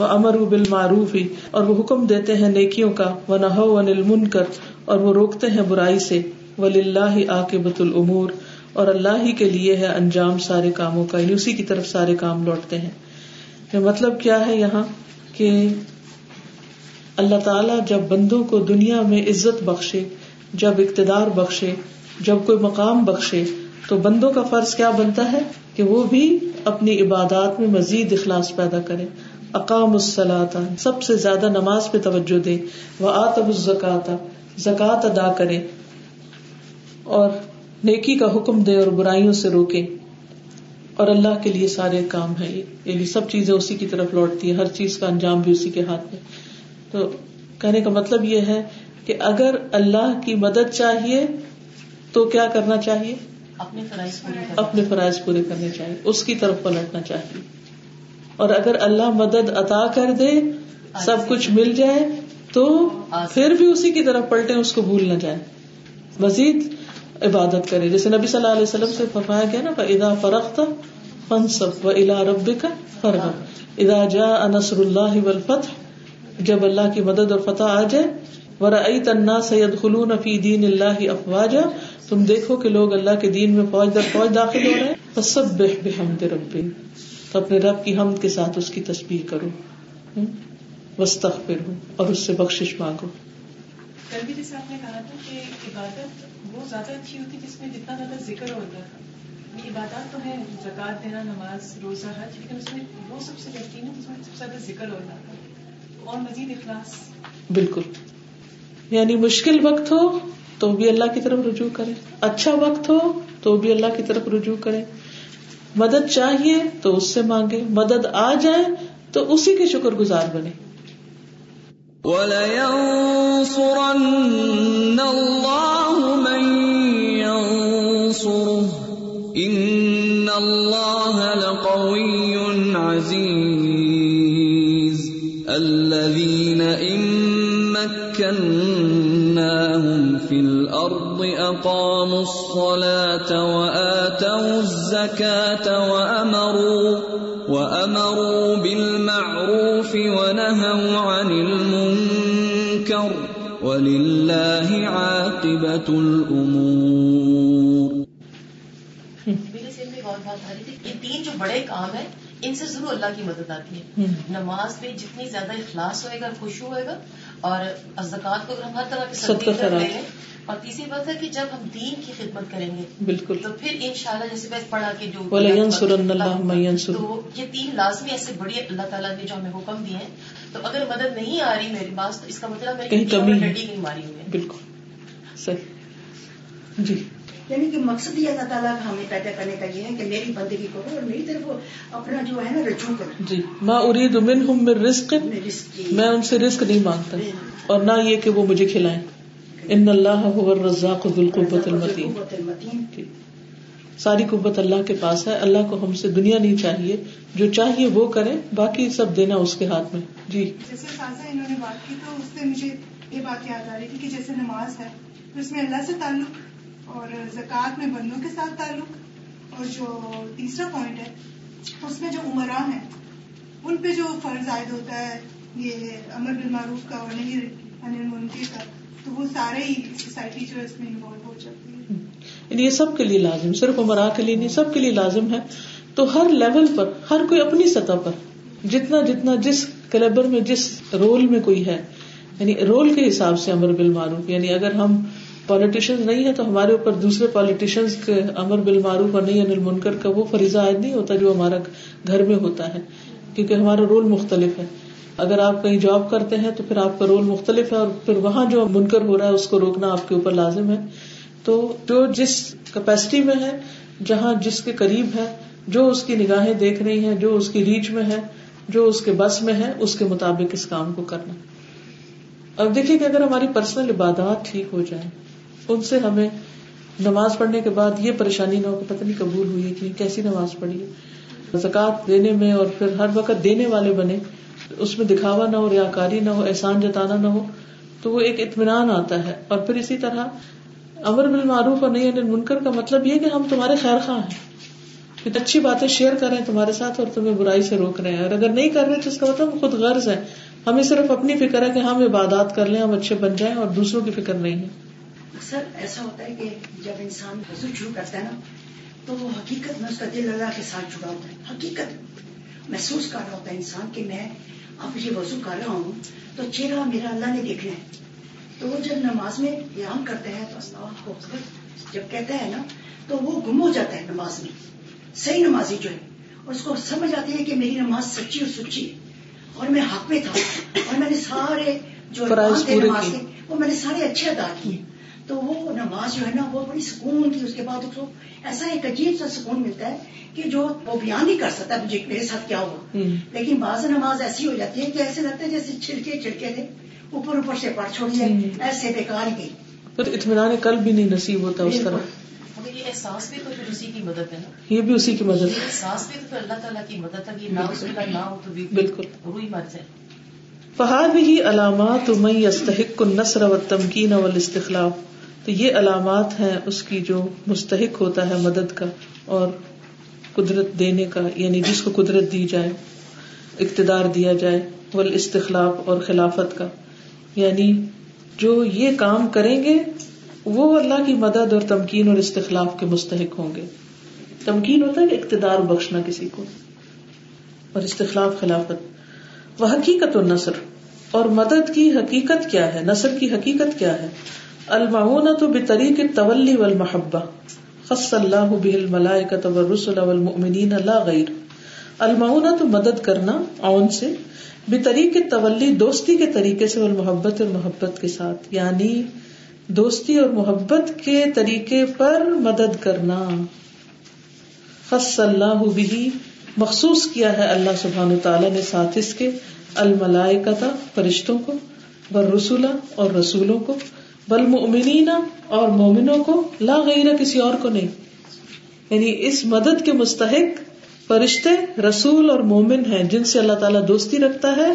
وہ امر و بالمعروف ہی اور وہ حکم دیتے ہیں نیکیوں کا وہ نہ من کر اور وہ روکتے ہیں برائی سے ولی اللہ آ بت العمور اور اللہ ہی کے لیے ہے انجام سارے کاموں کا یعنی اسی کی طرف سارے کام لوٹتے ہیں۔ مطلب کیا ہے یہاں؟ کہ اللہ تعالیٰ جب بندوں کو دنیا میں عزت بخشے، جب اقتدار بخشے، جب کوئی مقام بخشے، تو بندوں کا فرض کیا بنتا ہے؟ کہ وہ بھی اپنی عبادات میں مزید اخلاص پیدا کرے اقام السلاتا سب سے زیادہ نماز پہ توجہ دے وہ آتب الزکاتا زکات ادا کرے اور نیکی کا حکم دے اور برائیوں سے روکے۔ اور اللہ کے لیے سارے کام ہے یعنی سب چیزیں اسی کی طرف لوٹتی ہیں ہر چیز کا انجام بھی اسی کے ہاتھ میں۔ تو کہنے کا مطلب یہ ہے کہ اگر اللہ کی مدد چاہیے تو کیا کرنا چاہیے؟ اپنے فرائض پورے اپنے فرائض پورے کرنے چاہیے اس کی طرف پلٹنا چاہیے۔ اور اگر اللہ مدد عطا کر دے سب کچھ مل جائے تو پھر بھی اسی کی طرف پلٹے اس کو بھول نہ جائے مزید عبادت کرے جیسے نبی صلی اللہ علیہ وسلم سے فرمایا گیا نا ادا فرخت فن سب و الا رب کا فرق ادا جا انصر اللہ فتح جب اللہ کی مدد اور فتح آ جائے ورا تنا سید خلون فی دین اللہ افواجا تم دیکھو کہ لوگ اللہ کے دین میں فوج در فوج داخل ہو رہے ہیں۔ سب بحمد ربی تو اپنے رب کی حمد کے ساتھ اس کی تصویر کرو وسطر ہو اور اس سے بخش مانگو۔ کل بھی جیسے آپ نے کہا تھا کہ عبادت وہ زیادہ اچھی ہوتی جس میں جتنا زیادہ ذکر ہوتا تھا یعنی عبادات تو ہے زکات دینا نماز روزہ حج لیکن اس میں وہ سب سے بہترین ہے جس میں سب سے زیادہ ذکر ہوتا تھا اور مزید اخلاص۔ بالکل۔ یعنی مشکل وقت ہو تو بھی اللہ کی طرف رجوع کرے اچھا وقت ہو تو بھی اللہ کی طرف رجوع کرے۔ مدد چاہیے تو اس سے مانگے، مدد آ جائے تو اسی کے شکر گزار بنے۔ الذين الأرض أقاموا الصلاة وآتوا الزكاة وأمروا وأمروا بالمعروف ونهوا عن المنكر ولله تھی یہ تین جو بڑے کام ہیں ان سے ضرور اللہ کی مدد آتی ہے۔ نماز میں جتنی زیادہ اخلاص ہوئے گا خوشو ہوئے گا اور زکوٰۃ کو اگر ہم ہر طرح کے صدقے۔ کرتے ہیں اور تیسری بات ہے کہ جب ہم دین کی خدمت کریں گے بالکل۔ تو پھر انشاءاللہ جیسے میں پڑھا کہ جو تو یہ تین لازمی ایسے بڑی اللہ تعالیٰ نے جو ہمیں حکم دیے ہیں۔ تو اگر مدد نہیں آ رہی میرے پاس تو اس کا مطلب۔ ڈنڈی نہیں ماری ہوئی ہے۔ بالکل۔ صحیح۔ جی۔ یعنی کہ مقصد یہ اللہ تعالیٰ کا ہمیں پیدا کرنے کا یہ ہے کہ میری بندگی کرو اور میری طرف اپنا جو ہے نا رجوع کرو۔ جی۔ ما اريد منهم من رزق میں کی میں ان سے رزق نہیں مانگتا۔ اور نہ یہ کہ وہ مجھے کھلائیں۔ ان اللہ هو الرزاق ذو القوة المتین۔ جی۔ ساری قوت اللہ کے پاس ہے۔ اللہ کو ہم سے دنیا نہیں چاہیے۔ جو چاہیے وہ کریں باقی سب دینا اس کے ہاتھ میں۔ جی۔ جیسے انہوں نے بات کی تو اس سے مجھے یہ بات یاد آ رہی تھی کہ جیسے نماز ہے تو اس میں اللہ سے تعلق اور زکوٰۃ میں بندوں کے ساتھ تعلق، اور جو تیسرا پوائنٹ ہے، اس میں جو عمرا ہیں، ان پہ جو فرض عائد ہوتا ہے، یہ امر بالمعروف کا اور نہیں انل منکر کا، تو وہ سارے ہی سوسائٹی جو ہے، اس میں انوالو ہو جاتی ہے یعنی یہ سب کے لیے لازم، صرف عمرا کے لیے نہیں، سب کے لیے لازم ہے۔ تو ہر لیول پر، ہر کوئی اپنی سطح پر، جتنا جتنا جس کلیبر میں، جس رول میں کوئی ہے یعنی رول کے حساب سے امر بالمعروف یعنی اگر ہم پالیٹیشین نہیں ہے تو ہمارے اوپر دوسرے پالیٹیشینس کے امر بالمعروف اور نہیں انل منکر کا وہ فریضہ عائد نہیں ہوتا جو ہمارا گھر میں ہوتا ہے، کیونکہ ہمارا رول مختلف ہے۔ اگر آپ کہیں جاب کرتے ہیں تو پھر آپ کا رول مختلف ہے اور پھر وہاں جو منکر ہو رہا ہے اس کو روکنا آپ کے اوپر لازم ہے۔ تو جو جس کیپیسٹی میں ہے، جہاں جس کے قریب ہے، جو اس کی نگاہیں دیکھ رہی ہیں، جو اس کی ریچ میں ہے، جو اس کے بس میں ہے، اس کے مطابق اس کام کو کرنا۔ اب دیکھیے کہ اگر ہماری پرسنل عبادات ٹھیک ہو جائیں ان سے ہمیں نماز پڑھنے کے بعد یہ پریشانی نہ ہو کہ پتہ نہیں قبول ہوئی ہے کہ کیسی نماز پڑھی ہے۔ زکوٰۃ دینے میں اور پھر ہر وقت دینے والے بنے، اس میں دکھاوا نہ ہو، ریاکاری نہ ہو، احسان جتانا نہ ہو، تو وہ ایک اطمینان آتا ہے۔ اور پھر اسی طرح امر بالمعروف اور نہیں منکر کا مطلب یہ کہ ہم تمہارے خیر خواہ ہیں۔ کہ اچھی باتیں شیئر کر رہے ہیں تمہارے ساتھ اور تمہیں برائی سے روک رہے ہیں۔ اور اگر نہیں کر رہے تو اس کا مطلب خود غرض ہے ہمیں صرف اپنی فکر ہے کہ ہم عبادات کر لیں، ہم اچھے بن جائیں اور دوسروں کی فکر نہیں ہے۔ اکثر ایسا ہوتا ہے کہ جب انسان وضو شروع کرتا ہے نا تو وہ حقیقت میں اس کا دل اللہ کے ساتھ جڑا ہوتا ہے۔ حقیقت محسوس کر رہا ہوتا ہے انسان کہ میں اب یہ وضو کر رہا ہوں تو چہرہ میرا اللہ نے دیکھنا ہے۔ تو وہ جب نماز میں قیام کرتے ہیں تو اللہ کو جب کہتا ہے نا تو وہ گم ہو جاتا ہے نماز میں۔ صحیح نمازی جو ہے اور اس کو سمجھ آتی ہے کہ میری نماز سچی اور سچی ہے۔ اور میں حق میں تھا اور میں نے سارے جو تھے نماز۔ کے وہ میں نے سارے اچھے ادا کیے۔ تو وہ نماز جو ہے نا وہ بڑی سکون کی اس کے بعد اس کو ایسا ایک عجیب سا سکون ملتا ہے کہ جو وہ بیان نہیں کر سکتا مجھے میرے ساتھ کیا ہوا۔ لیکن بعض نماز ایسی ہو جاتی ہے کہ ایسے لگتا ہے جیسے چھلکے چھلکے تھے۔ اوپر اوپر سے پڑھ چھوڑی ہے۔ ایسے بیکار گئی پھر اطمینان قلب بھی نہیں نصیب ہوتا اس طرح۔ مگر یہ احساس بھی تو پھر اسی کی مدد ہے نا۔ یہ بھی اسی کی مدد یہ احساس بھی تو پھر اللہ تعالیٰ کی مدد ہے۔ یہ نہ اس کا نہ ہو تو بھی بالکل۔ روئی مر جائے فہاد ہی علامات من یستحق النصر و تمکین والاستخلاف۔ تو یہ علامات ہیں اس کی جو مستحق ہوتا ہے مدد کا اور قدرت دینے کا یعنی جس کو قدرت دی جائے، اقتدار دیا جائے، والاستخلاف اور خلافت کا۔ یعنی جو یہ کام کریں گے، وہ اللہ کی مدد اور تمکین اور استخلاف کے مستحق ہوں گے۔ تمکین ہوتا ہے کہ اقتدار بخشنا کسی کو، اور استخلاف خلافت۔ وہ حقیقت و نثر اور مدد کی حقیقت کیا ہے؟ نثر کی حقیقت کیا ہے؟ المعونہ تو بطریق تولی و خص اللہ بہ الملائکۃ والرسل والمؤمنین لا غیر المعونہ تو مدد کرنا اون سے بطریق تولی دوستی کے طریقے سے والمحبت اور محبت کے ساتھ. یعنی دوستی اور محبت کے طریقے پر مدد کرنا. خص اللہ بھی مخصوص کیا ہے اللہ سبحان تعالیٰ نے ساتھ اس کے، الملائکتا، فرشتوں کو بل رسولہ اور رسولوں کو. بل مومنین اور مومنوں کو لا غیر کسی اور کو نہیں۔ یعنی اس مدد کے مستحق فرشتے رسول اور مومن ہیں، جن سے اللہ تعالیٰ دوستی رکھتا ہے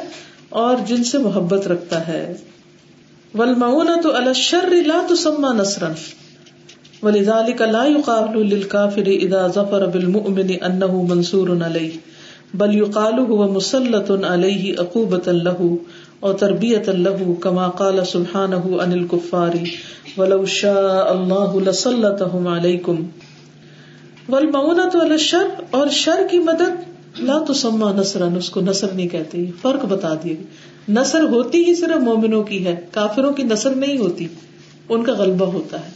اور جن سے محبت رکھتا ہے۔ والمعونة تو الشر لا تسمى نصرا۔ ولذلك لا يقال للكافر اذا ظفر بالمؤمن انه منصور عليه بل یقال هو مسلط علیہ عقوبت اللہ اور تربیت اللہ کما قال سبحانہ عن الكفار. ولو شاء اللہ لسلطهم علیکم. والمعونت والا شر اور شر کی مدد لا تسمى نصرا، اس کو نصر نہیں کہتے فرق بتا دیے نصر ہوتی ہی صرف مومنوں کی ہے، کافروں کی نصر نہیں ہوتی، ان کا غلبہ ہوتا ہے.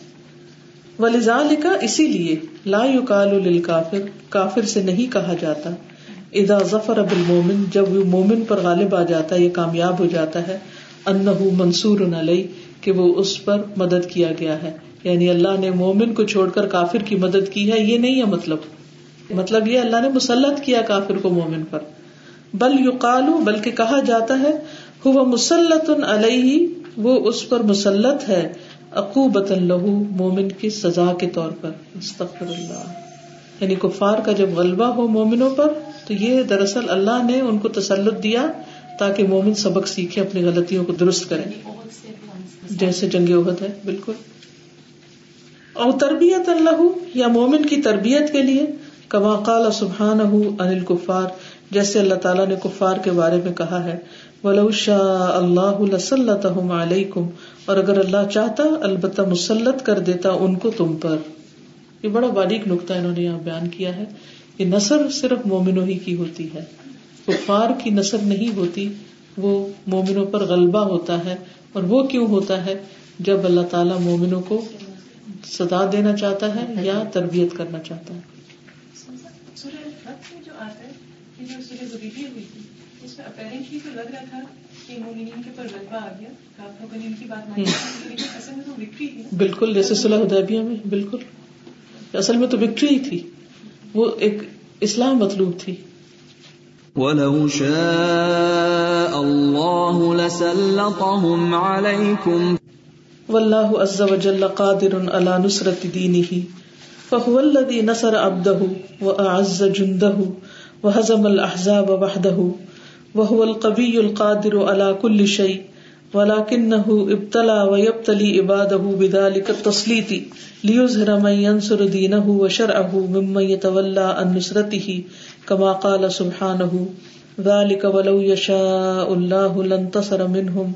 ولیزا لکھا اسی لیے لا یقال للکافر، کافر سے نہیں کہا جاتا اذا ظفر بالمومن جب وہ مومن پر غالب آ جاتا ہے، یہ کامیاب ہو جاتا ہے، انہو منصور علیہ، کہ وہ اس پر مدد کیا گیا ہے۔ یعنی اللہ نے مومن کو چھوڑ کر کافر کی مدد کی ہے، یہ نہیں ہے مطلب۔ مطلب یہ اللہ نے مسلط کیا کافر کو مومن پر۔ بل یقالو، بلکہ کہا جاتا ہے ہوا مسلط علیہ، وہ اس پر مسلط ہے۔ عقوبت لہو، مومن کی سزا کے طور پر۔ استغفر اللہ۔ یعنی کفار کا جب غلبہ ہو مومنوں پر تو یہ دراصل اللہ نے ان کو تسلط دیا تاکہ مومن سبق سیکھے، اپنی غلطیوں کو درست کرے۔ جیسے جنگ عہد ہے، بالکل۔ اور تربیت اللہ، یا مومن کی تربیت کے لیے، کما قال سبحان انل کفار جیسے اللہ تعالیٰ نے کفار کے بارے میں کہا ہے، ولو شاء اللہ علیکم، اور اگر اللہ چاہتا، البتہ مسلط کر دیتا ان کو تم پر۔ یہ بڑا باریک نقطہ انہوں نے یہاں بیان کیا ہے۔ یہ نثر صرف مومنوں ہی کی ہوتی ہے۔ کفار کی نثر نہیں ہوتی وہ مومنوں پر غلبہ ہوتا ہے۔ اور وہ کیوں ہوتا ہے؟ جب اللہ تعالیٰ مومنوں کو سدا دینا چاہتا ہے یا تربیت کرنا چاہتا ہے۔ جو آتا ہے کہ جو سورہ ضروری ہوئی تھی اس میں اپیرنٹلی تو لگ رہا تھا کہ مومنین کے پر غلبہ آ گیا۔ کافروں کو ان کی بات مانی لیکن اصل میں تو وکٹری تھی۔ بالکل جیسے صلاح حدیبیہ میں بالکل۔ اصل میں تو وکٹری ہی تھی۔ وہ ایک اسلام مطلوب تھی۔ وَلَوْ شَاءَ اللَّهُ لَسَلَّطَهُمْ عَلَيْكُمْ واللہ عز وجل قادر على دینہ فهو الذي نصر عبده وأعز جنده وهزم الأحزاب وحده وهو القوي القادر على كل شيء ولكنه ابتلى ويبتلي عباده بذلك التسليط ليظهر من ينصر دينه وشرعه ممن يتولى عن نصرته، كما قال سبحانه ذلك ولو يشاء الله لانتصر منهم،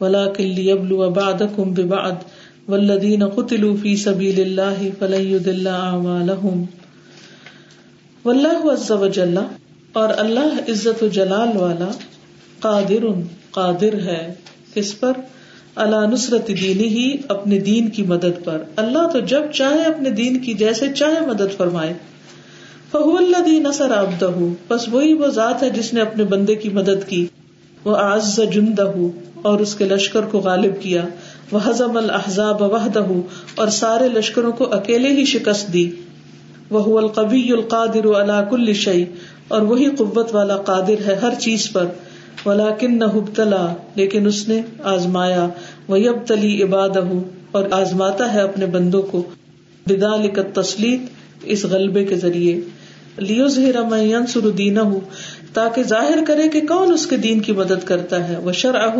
ولكن ليبلو بعضكم ببعض والذین قتلوا فی سبیل اللہ فلن یضل اعمالهم واللہ عز وجل اور اللہ عزت و جلال والا قادر قادر ہے۔ کس پر؟ اللہ نصرت دینی ہی اپنے دین کی مدد پر۔ اللہ تو جب چاہے اپنے دین کی جیسے چاہے مدد فرمائے۔ فہو اللہ نصر عبدہ بس وہی وہ ذات ہے جس نے اپنے بندے کی مدد کی۔ وہ آز جندہ اور اس کے لشکر کو غالب کیا۔ وہ حزم الحضاب وحدہ اور سارے لشکروں کو اکیلے ہی شکست دی۔ وہ القبی القادر اللہ کل شعی اور وہی قوت والا قادر ہے ہر چیز پر۔ ولاکن نہ لیکن اس نے آزمایا وہ اب تلی عباد اور آزماتا ہے اپنے بندوں کو بدا لکت تسلیت اس غلبے کے ذریعے۔ لیو ظہر سر دینا ہوں تاکہ ظاہر کرے کہ کون اس کے دین کی مدد کرتا ہے وہ شرح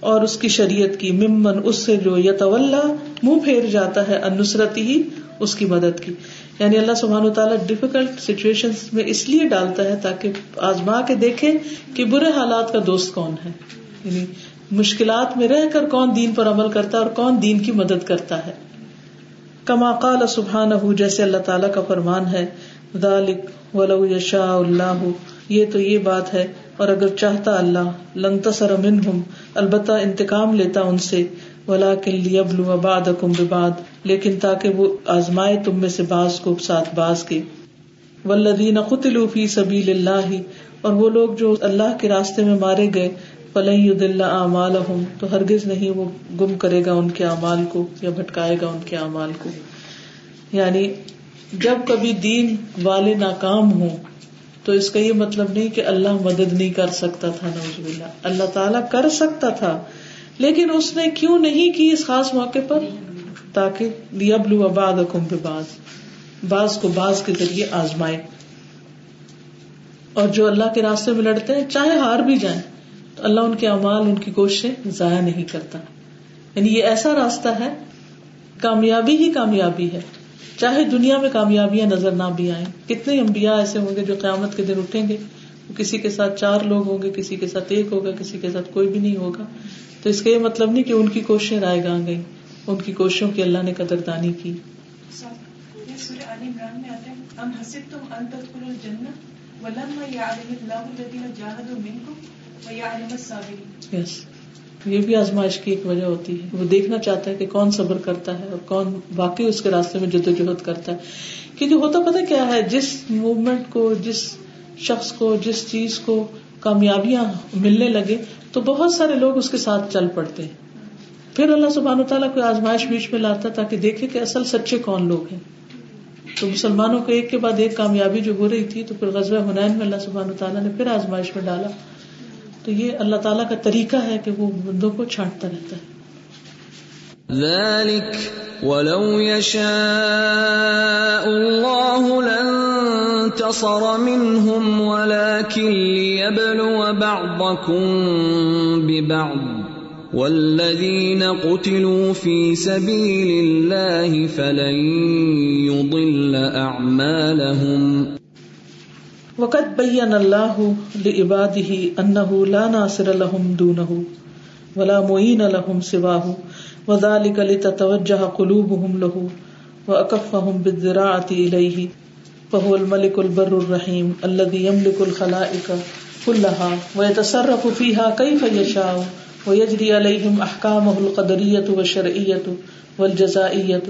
اور اس کی شریعت کی، ممن اس سے جو یتولا، منہ پھیر جاتا ہے انسرتی ہی اس کی مدد کی۔ یعنی اللہ سبحانہ تعالیٰ ڈیفیکلٹ سچویشن میں اس لیے ڈالتا ہے تاکہ آزما کے دیکھے کہ برے حالات کا دوست کون ہے۔ یعنی مشکلات میں رہ کر کون دین پر عمل کرتا ہے اور کون دین کی مدد کرتا ہے۔ کما قال سبحان جیسے اللہ تعالیٰ کا فرمان ہے، ذالک ولو یشاء اللہ، یہ تو یہ بات ہے، اور اگر چاہتا اللہ لنتصر منہم، البتہ انتقام لیتا ان سے ولا لیبلو اباد لیکن تاکہ وہ آزمائے تم میں سے باز کو ساتھ باز کے۔ ولدین قتلوا فی سبیل اللہ اور وہ لوگ جو اللہ کے راستے میں مارے گئے، فلن یضل اعمالهم تو ہرگز نہیں وہ گم کرے گا ان کے اعمال کو یا بھٹکائے گا ان کے اعمال کو۔ یعنی جب کبھی دین والے ناکام ہوں، تو اس کا یہ مطلب نہیں کہ اللہ مدد نہیں کر سکتا تھا نوز اللہ اللہ تعالیٰ کر سکتا تھا، لیکن اس نے کیوں نہیں کی اس خاص موقع پر؟ تاکہ لیبلو اباد کم باز کو باز کے ذریعے آزمائے۔ اور جو اللہ کے راستے میں لڑتے ہیں، چاہے ہار بھی جائیں، تو اللہ ان کے امال ان کی کوششیں ضائع نہیں کرتا۔ یعنی یہ ایسا راستہ ہے، کامیابی ہی کامیابی ہے۔ چاہے دنیا میں کامیابیاں نظر نہ بھی آئیں۔ کتنے امبیا ایسے ہوں گے جو قیامت کے دن اٹھیں گے۔ کسی کے ساتھ چار لوگ ہوں گے، کسی کے ساتھ ایک ہوگا، کسی کے ساتھ کوئی بھی نہیں ہوگا۔ تو اس کا یہ مطلب نہیں کہ ان کی کوششیں رائے گاہ گئی ان کی کوششوں کی اللہ نے قدردانی کی۔ یس یہ بھی آزمائش کی ایک وجہ ہوتی ہے وہ دیکھنا چاہتا ہے کہ کون صبر کرتا ہے اور کون واقعی اس کے راستے میں جدوجہد کرتا ہے۔ کیونکہ ہوتا پتا کیا ہے جس موومنٹ کو جس شخص کو جس چیز کو کامیابیاں ملنے لگے تو بہت سارے لوگ اس کے ساتھ چل پڑتے ہیں۔ پھر اللہ سبحان و تعالیٰ کوئی آزمائش بیچ میں لاتا تاکہ دیکھے کہ اصل سچے کون لوگ ہیں۔ تو مسلمانوں کو ایک کے بعد ایک کامیابی جو ہو رہی تھی، تو پھر غزوہ حنین میں اللہ سبحان و تعالیٰ نے پھر آزمائش میں ڈالا۔ تو یہ اللہ تعالیٰ کا طریقہ ہے کہ وہ بندوں کو چھانٹتا رہتا ہے۔ ذلك ولو يشاء الله لانتصر منهم، ولكن ليبلو بعضكم ببعض۔ والذين قتلوا في سبيل الله فلن يضل اعمالهم وقت بین اللہ لعباده انه لا ناصر لهم دونه ولا معین لهم سواه وذلك لتتوجه قلوبهم له واكفهم بالذراعه اليه فهو الملك البر الرحيم الذي يملك الخلائق كلها ويتصرف فيها كيف يشاء ويجري عليهم احكامه القدريه والشرعيه والجزائيه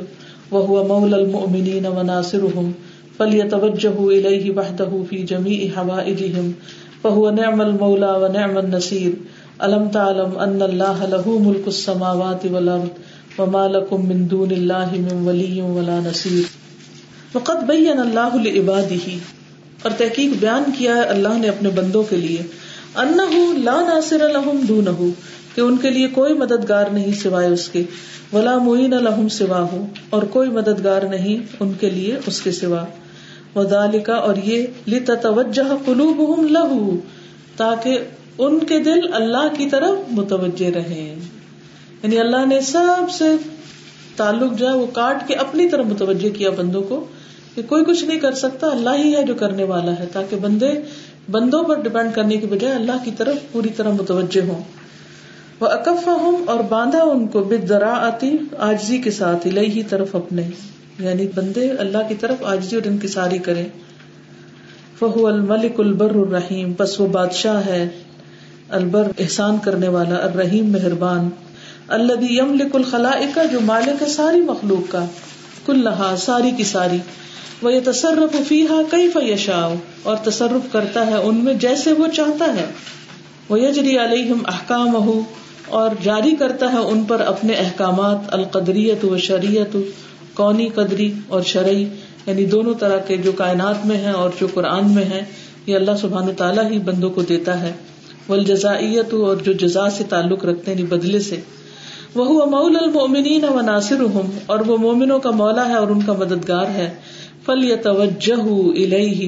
وهو مولى المؤمنين وناصرهم، فليتوجهوا اليه وحده في جميع حوائجهم، فهو نعم المولى ونعم النصير. الم تعلم ان الله له ملك السماوات والارض وما لكم من دون الله من ولي ولا نصير. وقد بين الله لعباده، اور تحقیق بیان کیا ہے اللہ نے اپنے بندوں کے لیے انه لا ناصر لهم دونه کہ ان کے لیے کوئی مددگار نہیں سوائے اس کے۔ ولا معین لهم سواہ اور کوئی مددگار نہیں ان کے لیے اس کے سوا۔ وزالکا اور یہ لتوجہ قلوبہم لہو تاکہ ان کے دل اللہ کی طرف متوجہ رہے یعنی اللہ نے سب سے تعلق جو ہے وہ کاٹ کے اپنی طرف متوجہ کیا بندوں کو کہ کوئی کچھ نہیں کر سکتا، اللہ ہی ہے جو کرنے والا ہے، تاکہ بندے بندوں پر ڈپینڈ کرنے کی بجائے اللہ کی طرف پوری طرح متوجہ ہوں۔ وہ اکفا ہوں اور باندھا ان کو بدرا آتی آجزی کے ساتھ ہی طرف اپنے۔ یعنی بندے اللہ کی طرف آجزی اور انکساری کرے فہو الملک البر الرحیم بس وہ بادشاہ ہے، البر، احسان کرنے والا، الرحیم، مہربان۔ اللہ یم لک الخلا جو مالک ہے ساری مخلوق کا۔ کل لہا ساری کی ساری۔ وہ یہ تصرف فیحا کئی فیشا اور تصرف کرتا ہے ان میں جیسے وہ چاہتا ہے۔ وہ یجری علیہم احکام اور جاری کرتا ہے ان پر اپنے احکامات، القدریت و شریعت کونی قدری اور شرعی یعنی دونوں طرح کے جو کائنات میں ہے اور جو قرآن میں ہے یہ اللہ سبحان تعالیٰ ہی بندوں کو دیتا ہے۔ ولجزائیت اور جو جزا سے تعلق رکھتے ہیں یعنی بدلے سے۔ وہ مول المومنین و ناصر اور وہ مومنوں کا مولا ہے اور ان کا مددگار ہے۔ فل یا توجہ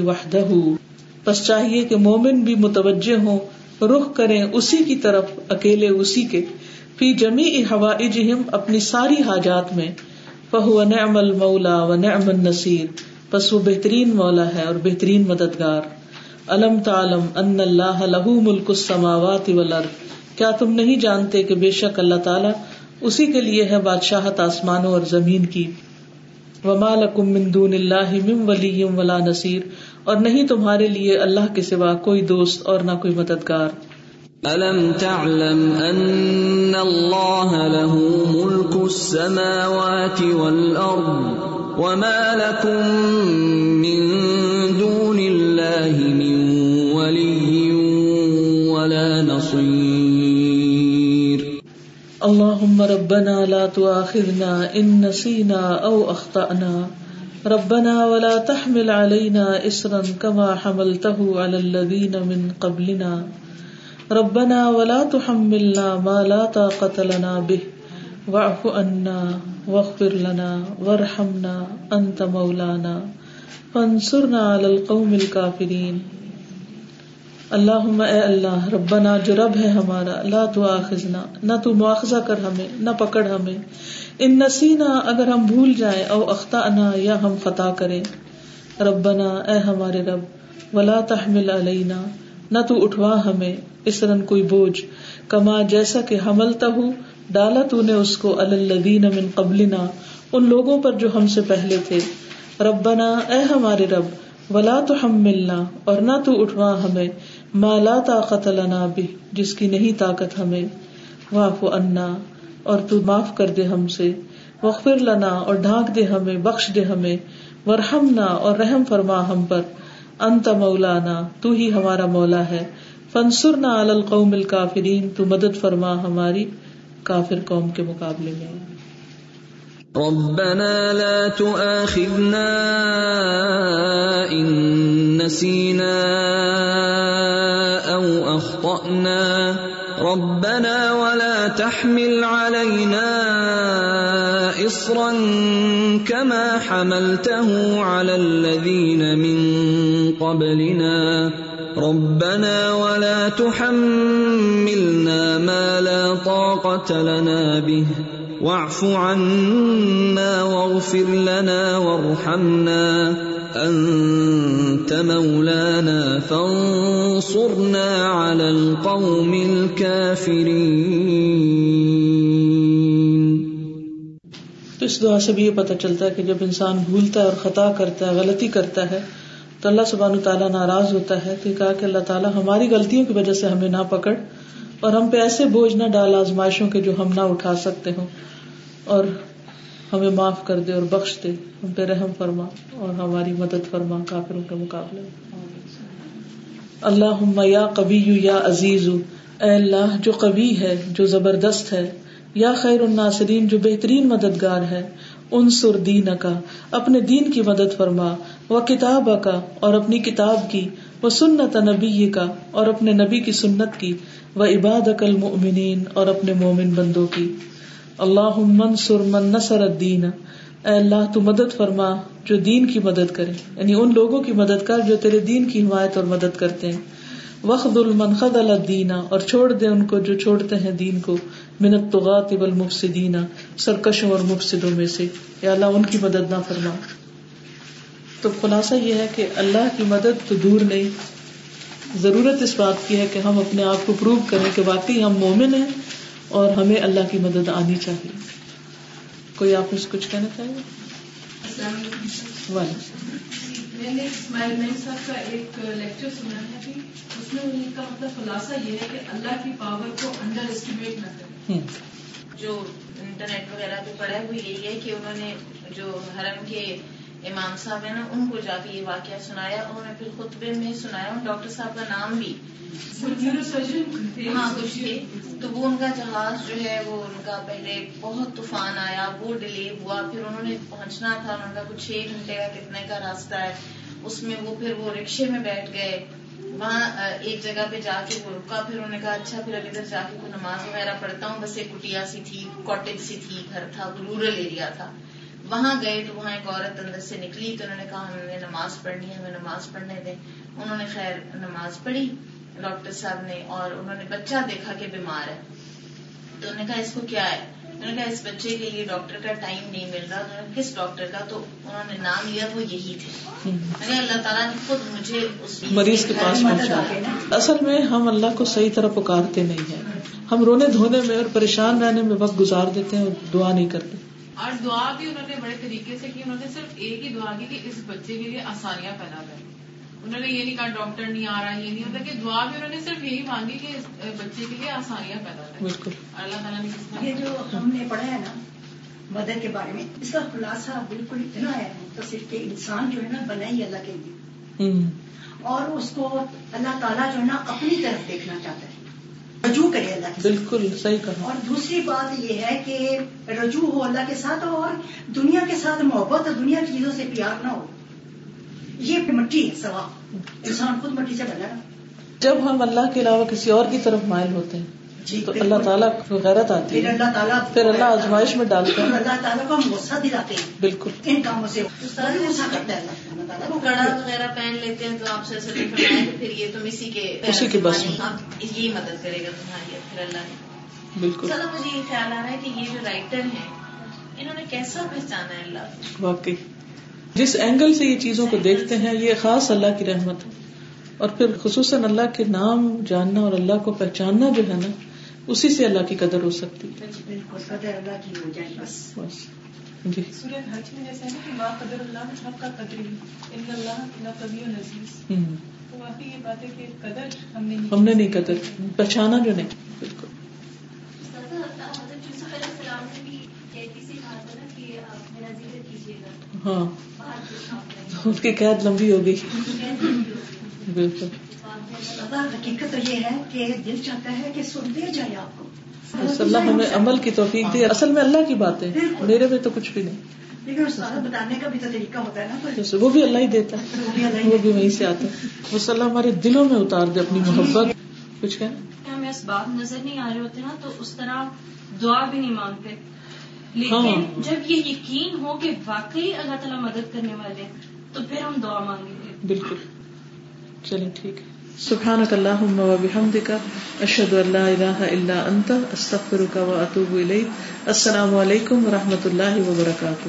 وحدہ۔ بس چاہیے کہ مومن بھی متوجہ ہوں رخ کریں اسی کی طرف، اکیلے اسی کے۔ فی جمی ہوا اپنی ساری حاجات میں۔ فہو نعم المولا و نعم النصیر۔ پس وہ بہترین مولا ہے اور بہترین مددگار۔ علم تعلم ان اللہ له ملک السماوات والارض۔ کیا تم نہیں جانتے کہ بے شک اللہ تعالیٰ اسی کے لیے ہے بادشاہت آسمانوں اور زمین کی؟ وما لکم من دون اللہ من ولی ولا نصیر۔ اور نہیں تمہارے لیے اللہ کے سوا کوئی دوست اور نہ کوئی مددگار۔ الم تعلم ان اللہ له ملك السماوات والارض وما لكم من دون اللہ من ولی ولا نصير۔ اللهم ربنا لا تؤاخذنا ان نسينا او اخطأنا ربنا ولا تحمل علينا اسرا كما حملته على الذين من قبلنا. ربنا ولا تحملنا ما لا طاقة لنا به. واعف عنا واغفر لنا وارحمنا انت مولانا. فانصرنا على القوم الكافرين. اللہم اے اللہ، ربنا جو رب ہے ہمارا، لا تو آخذنا نہ تو مواخذہ کر ہمیں، نہ پکڑ ہمیں۔ ان نسینا، اگر ہم بھول جائیں، او اختانا یا ہم خطا کریں۔ ربنا اے ہمارے رب، ولا تحمل علینا، نہ تو اٹھوا ہمیں اس رن کوئی بوجھ۔ کما جیسا کہ حملتا ہوں ڈالا تو نے اس کو الدین من قبلنا، ان لوگوں پر جو ہم سے پہلے تھے۔ ربنا اے ہمارے رب، ولا تو ہم ملنا اور نہ تو اٹھوا ہمیں۔ مالا طاقت لنا بھی جس کی نہیں طاقت ہمیں۔ واف انا اور تو معاف کر دے ہم سے۔ وغفر لنا، اور ڈھانک دے ہمیں، بخش دے ہمیں۔ ورحمنا اور رحم فرما ہم پر۔ انت مولانا، تو ہی ہمارا مولا ہے۔ فنسرنا علی القوم الکافرین، تو مدد فرما ہماری کافر قوم کے مقابلے میں۔ ربنا لا تؤاخذنا ان نسينا او اخطأنا ربنا ولا تحمل علينا اصرا كما حملته على الذين من قبلنا. ربنا ولا تحملنا ما لا طاقه لنا به. واعف عنا واغفر لنا وارحمنا. انت مولانا فانصرنا. على القوم الكافرين. تو اس دعا سے بھی یہ پتہ چلتا ہے کہ جب انسان بھولتا ہے اور خطا کرتا ہے، غلطی کرتا ہے، تو اللہ سبحانہ تعالیٰ ناراض ہوتا ہے کہ کہا کہ اللہ تعالیٰ ہماری غلطیوں کی وجہ سے ہمیں نہ پکڑ اور ہم پہ ایسے بوجھ نہ ڈال آزمائشوں کے جو ہم نہ اٹھا سکتے ہوں اور ہمیں معاف کر دے اور بخش دے، ہم پہ رحم فرما اور ہماری مدد فرما کافروں کے مقابلے۔ اللہ یا کبھی یا عزیز، اے اللہ، جو کبھی ہے، جو زبردست ہے، یا خیر الناصرین، جو بہترین مددگار ہے ان سر دین کا اپنے دین کی مدد فرما وہ کتاب کا اور اپنی کتاب کی وہ سنت نبی کا اور اپنے نبی کی سنت کی وہ عباد اکل مومنین اور اپنے مومن بندوں کی۔ اللہ منصر من نصر الدین اے اللہ تو مدد فرما جو دین کی مدد کرے۔ یعنی ان لوگوں کی مدد کر جو تیرے دین کی حمایت اور مدد کرتے ہیں۔ وخد المنخد الدین اور چھوڑ دے ان کو جو چھوڑتے ہیں دین کو۔ منت طغات والمفسدین سرکشوں اور مفسدوں میں سے۔ یا اللہ ان کی مدد نہ فرما۔ تو خلاصہ یہ ہے کہ اللہ کی مدد تو دور نہیں۔ ضرورت اس بات کی ہے کہ ہم اپنے آپ کو پروو کریں کہ واقعی ہم مومن ہیں اور ہمیں اللہ کی مدد آنی چاہیے۔ کوئی آپ اس کچھ کہنا چاہیں میں نے اسماعیل مین صاحب کا ایک لیکچر سنا ہے ابھی اس میں ان کا مطلب خلاصہ یہ ہے کہ اللہ کی پاور کو انڈر اسٹیمیٹ نہ کریں۔ جو انٹرنیٹ وغیرہ پہ پڑھا ہے وہ یہی ہے کہ انہوں نے جو حرم کے امام صاحب ہیں نا ان کو جا کے یہ واقعہ سنایا انہوں نے پھر خطبے میں سنایا ڈاکٹر صاحب کا نام بھی ہاں کچھ تھے۔ تو وہ ان کا جہاز جو ہے، وہ ان کا پہلے بہت طوفان آیا، وہ ڈیلے ہوا، پھر انہوں نے پہنچنا تھا، انہوں کا کچھ چھ گھنٹے کا کتنے کا راستہ ہے۔ اس میں وہ پھر وہ رکشے میں بیٹھ گئے۔ وہاں ایک جگہ پہ جا کے وہ رکا، پھر انہوں نے کہا اچھا پھر ابھی ادھر جا کے کوئی نماز وغیرہ پڑھتا ہوں۔ بس ایک کٹیا سی تھی کاٹیج سی تھی، گھر تھا رورل ایریا تھا۔ وہاں گئے تو وہاں ایک عورت اندر سے نکلی تو انہوں نے کہا ہم نے نماز پڑھنی ہے ہمیں نماز پڑھنے دیں۔ انہوں نے خیر نماز پڑھی۔ ڈاکٹر صاحب نے اور انہوں نے بچہ دیکھا کہ بیمار ہے۔ تو انہوں نے کہا اس کو کیا ہے؟ انہوں نے کہا اس بچے کے لیے ڈاکٹر کا ٹائم نہیں مل رہا۔ انہوں نے کس ڈاکٹر کا؟ تو انہوں نے نام لیا وہ یہی تھے۔ اللہ تعالیٰ نے خود مجھے اس مریض کے پاس پہنچا۔ اصل میں ہم اللہ کو صحیح طرح پکارتے نہیں ہیں۔ ہم رونے دھونے میں اور پریشان رہنے میں وقت گزار دیتے ہیں اور دعا نہیں کرتے۔ اور دعا بھی انہوں نے بڑے طریقے سے کی انہوں نے صرف ایک ہی دعا کی کہ اس بچے کے لیے آسانیاں پیدا کریں۔ انہوں نے یہ نہیں کہا ڈاکٹر نہیں آ رہا یہ نہیں ہوتا کہ دعا بھی انہوں نے صرف یہی مانگی کہ بچے کے لیے آسانیاں پیدا کریں۔ بالکل۔ اللہ تعالیٰ نے کس یہ جو ہم نے پڑھا ہے نا مدر کے بارے میں اس کا خلاصہ بالکل اتنا ہے تو صرف کہ انسان جو ہے نا بنا ہی اللہ کے لیے۔ اور اس کو اللہ تعالیٰ جو ہے نا اپنی طرف دیکھنا چاہتا ہے۔ رجوع کرے اللہ کے بالکل صحیح کہا۔ اور دوسری بات یہ ہے کہ رجوع ہو اللہ کے ساتھ اور دنیا کے ساتھ محبت اور دنیا کی چیزوں سے پیار نہ ہو۔ یہ مٹی ہے سوا انسان خود مٹی سے بنا جب ہم اللہ کے علاوہ کسی اور کی طرف مائل ہوتے ہیں تو اللہ تعالیٰ کو غیرت آتی پھر اللہ تعالیٰ پھر اللہ آزمائش میں ڈالتے ہیں اللہ تعالیٰ کو ہم غصہ دلاتے ہیں۔ بالکل۔ ان کاموں سے۔ غصہ کرتا ہے۔ اللہ تعالیٰ وہ کڑا وغیرہ پہن لیتے ہیں تو آپ سے پھر یہ تم اسی کے اسی کے بس میں۔ آپ یہی مدد کرے گا تمہاری پھر اللہ نے بالکل۔ چلو مجھے یہ خیال آ رہا ہے کہ یہ جو رائٹر ہیں انہوں نے کیسا پہچانا ہے اللہ واقعی۔ جس اینگل سے یہ چیزوں کو دیکھتے ہیں یہ خاص اللہ کی رحمت ہے۔ اور پھر خصوصاً اللہ کے نام جاننا اور اللہ کو پہچاننا جو ہے نا اسی سے اللہ کی قدر ہو سکتی جی ہم نے نہیں ہم نے نہیں قدر۔ پہچانا جو نہیں۔ بالکل۔ ہاں۔ ان کی قید لمبی ہو گئی ہیں بالکل۔ حقیقت تو یہ ہے کہ دل چاہتا ہے کہ سنتے جائے آپ کو۔ اللہ ہمیں عمل کی توفیق دی اصل میں اللہ کی بات ہے۔ میرے میں تو کچھ بھی نہیں۔ لیکن استاد بتانے کا بھی تو طریقہ ہوتا ہے نا وہ بھی اللہ ہی دیتا ہے۔ وہ بھی وہیں سے آتا ہے۔ وہ صلی اللہ ہمارے دلوں میں اتار دے اپنی محبت۔ کچھ کہنا؟ ہمیں اسباب نظر نہیں آ رہے ہوتے نا تو اس طرح دعا بھی نہیں مانگتے۔ لیکن ہاں۔ جب یہ یقین ہو کہ واقعی اللہ تعالیٰ مدد کرنے والے ہیں تو پھر ہم دعا مانگیں گے۔ بالکل۔ چلیں ٹھیک ہے۔ سبحانك اللهم وبحمدك اشهد ان لا اله الا انت استغفرك واتوب اليك السلام علیکم ورحمۃ اللہ وبرکاتہ۔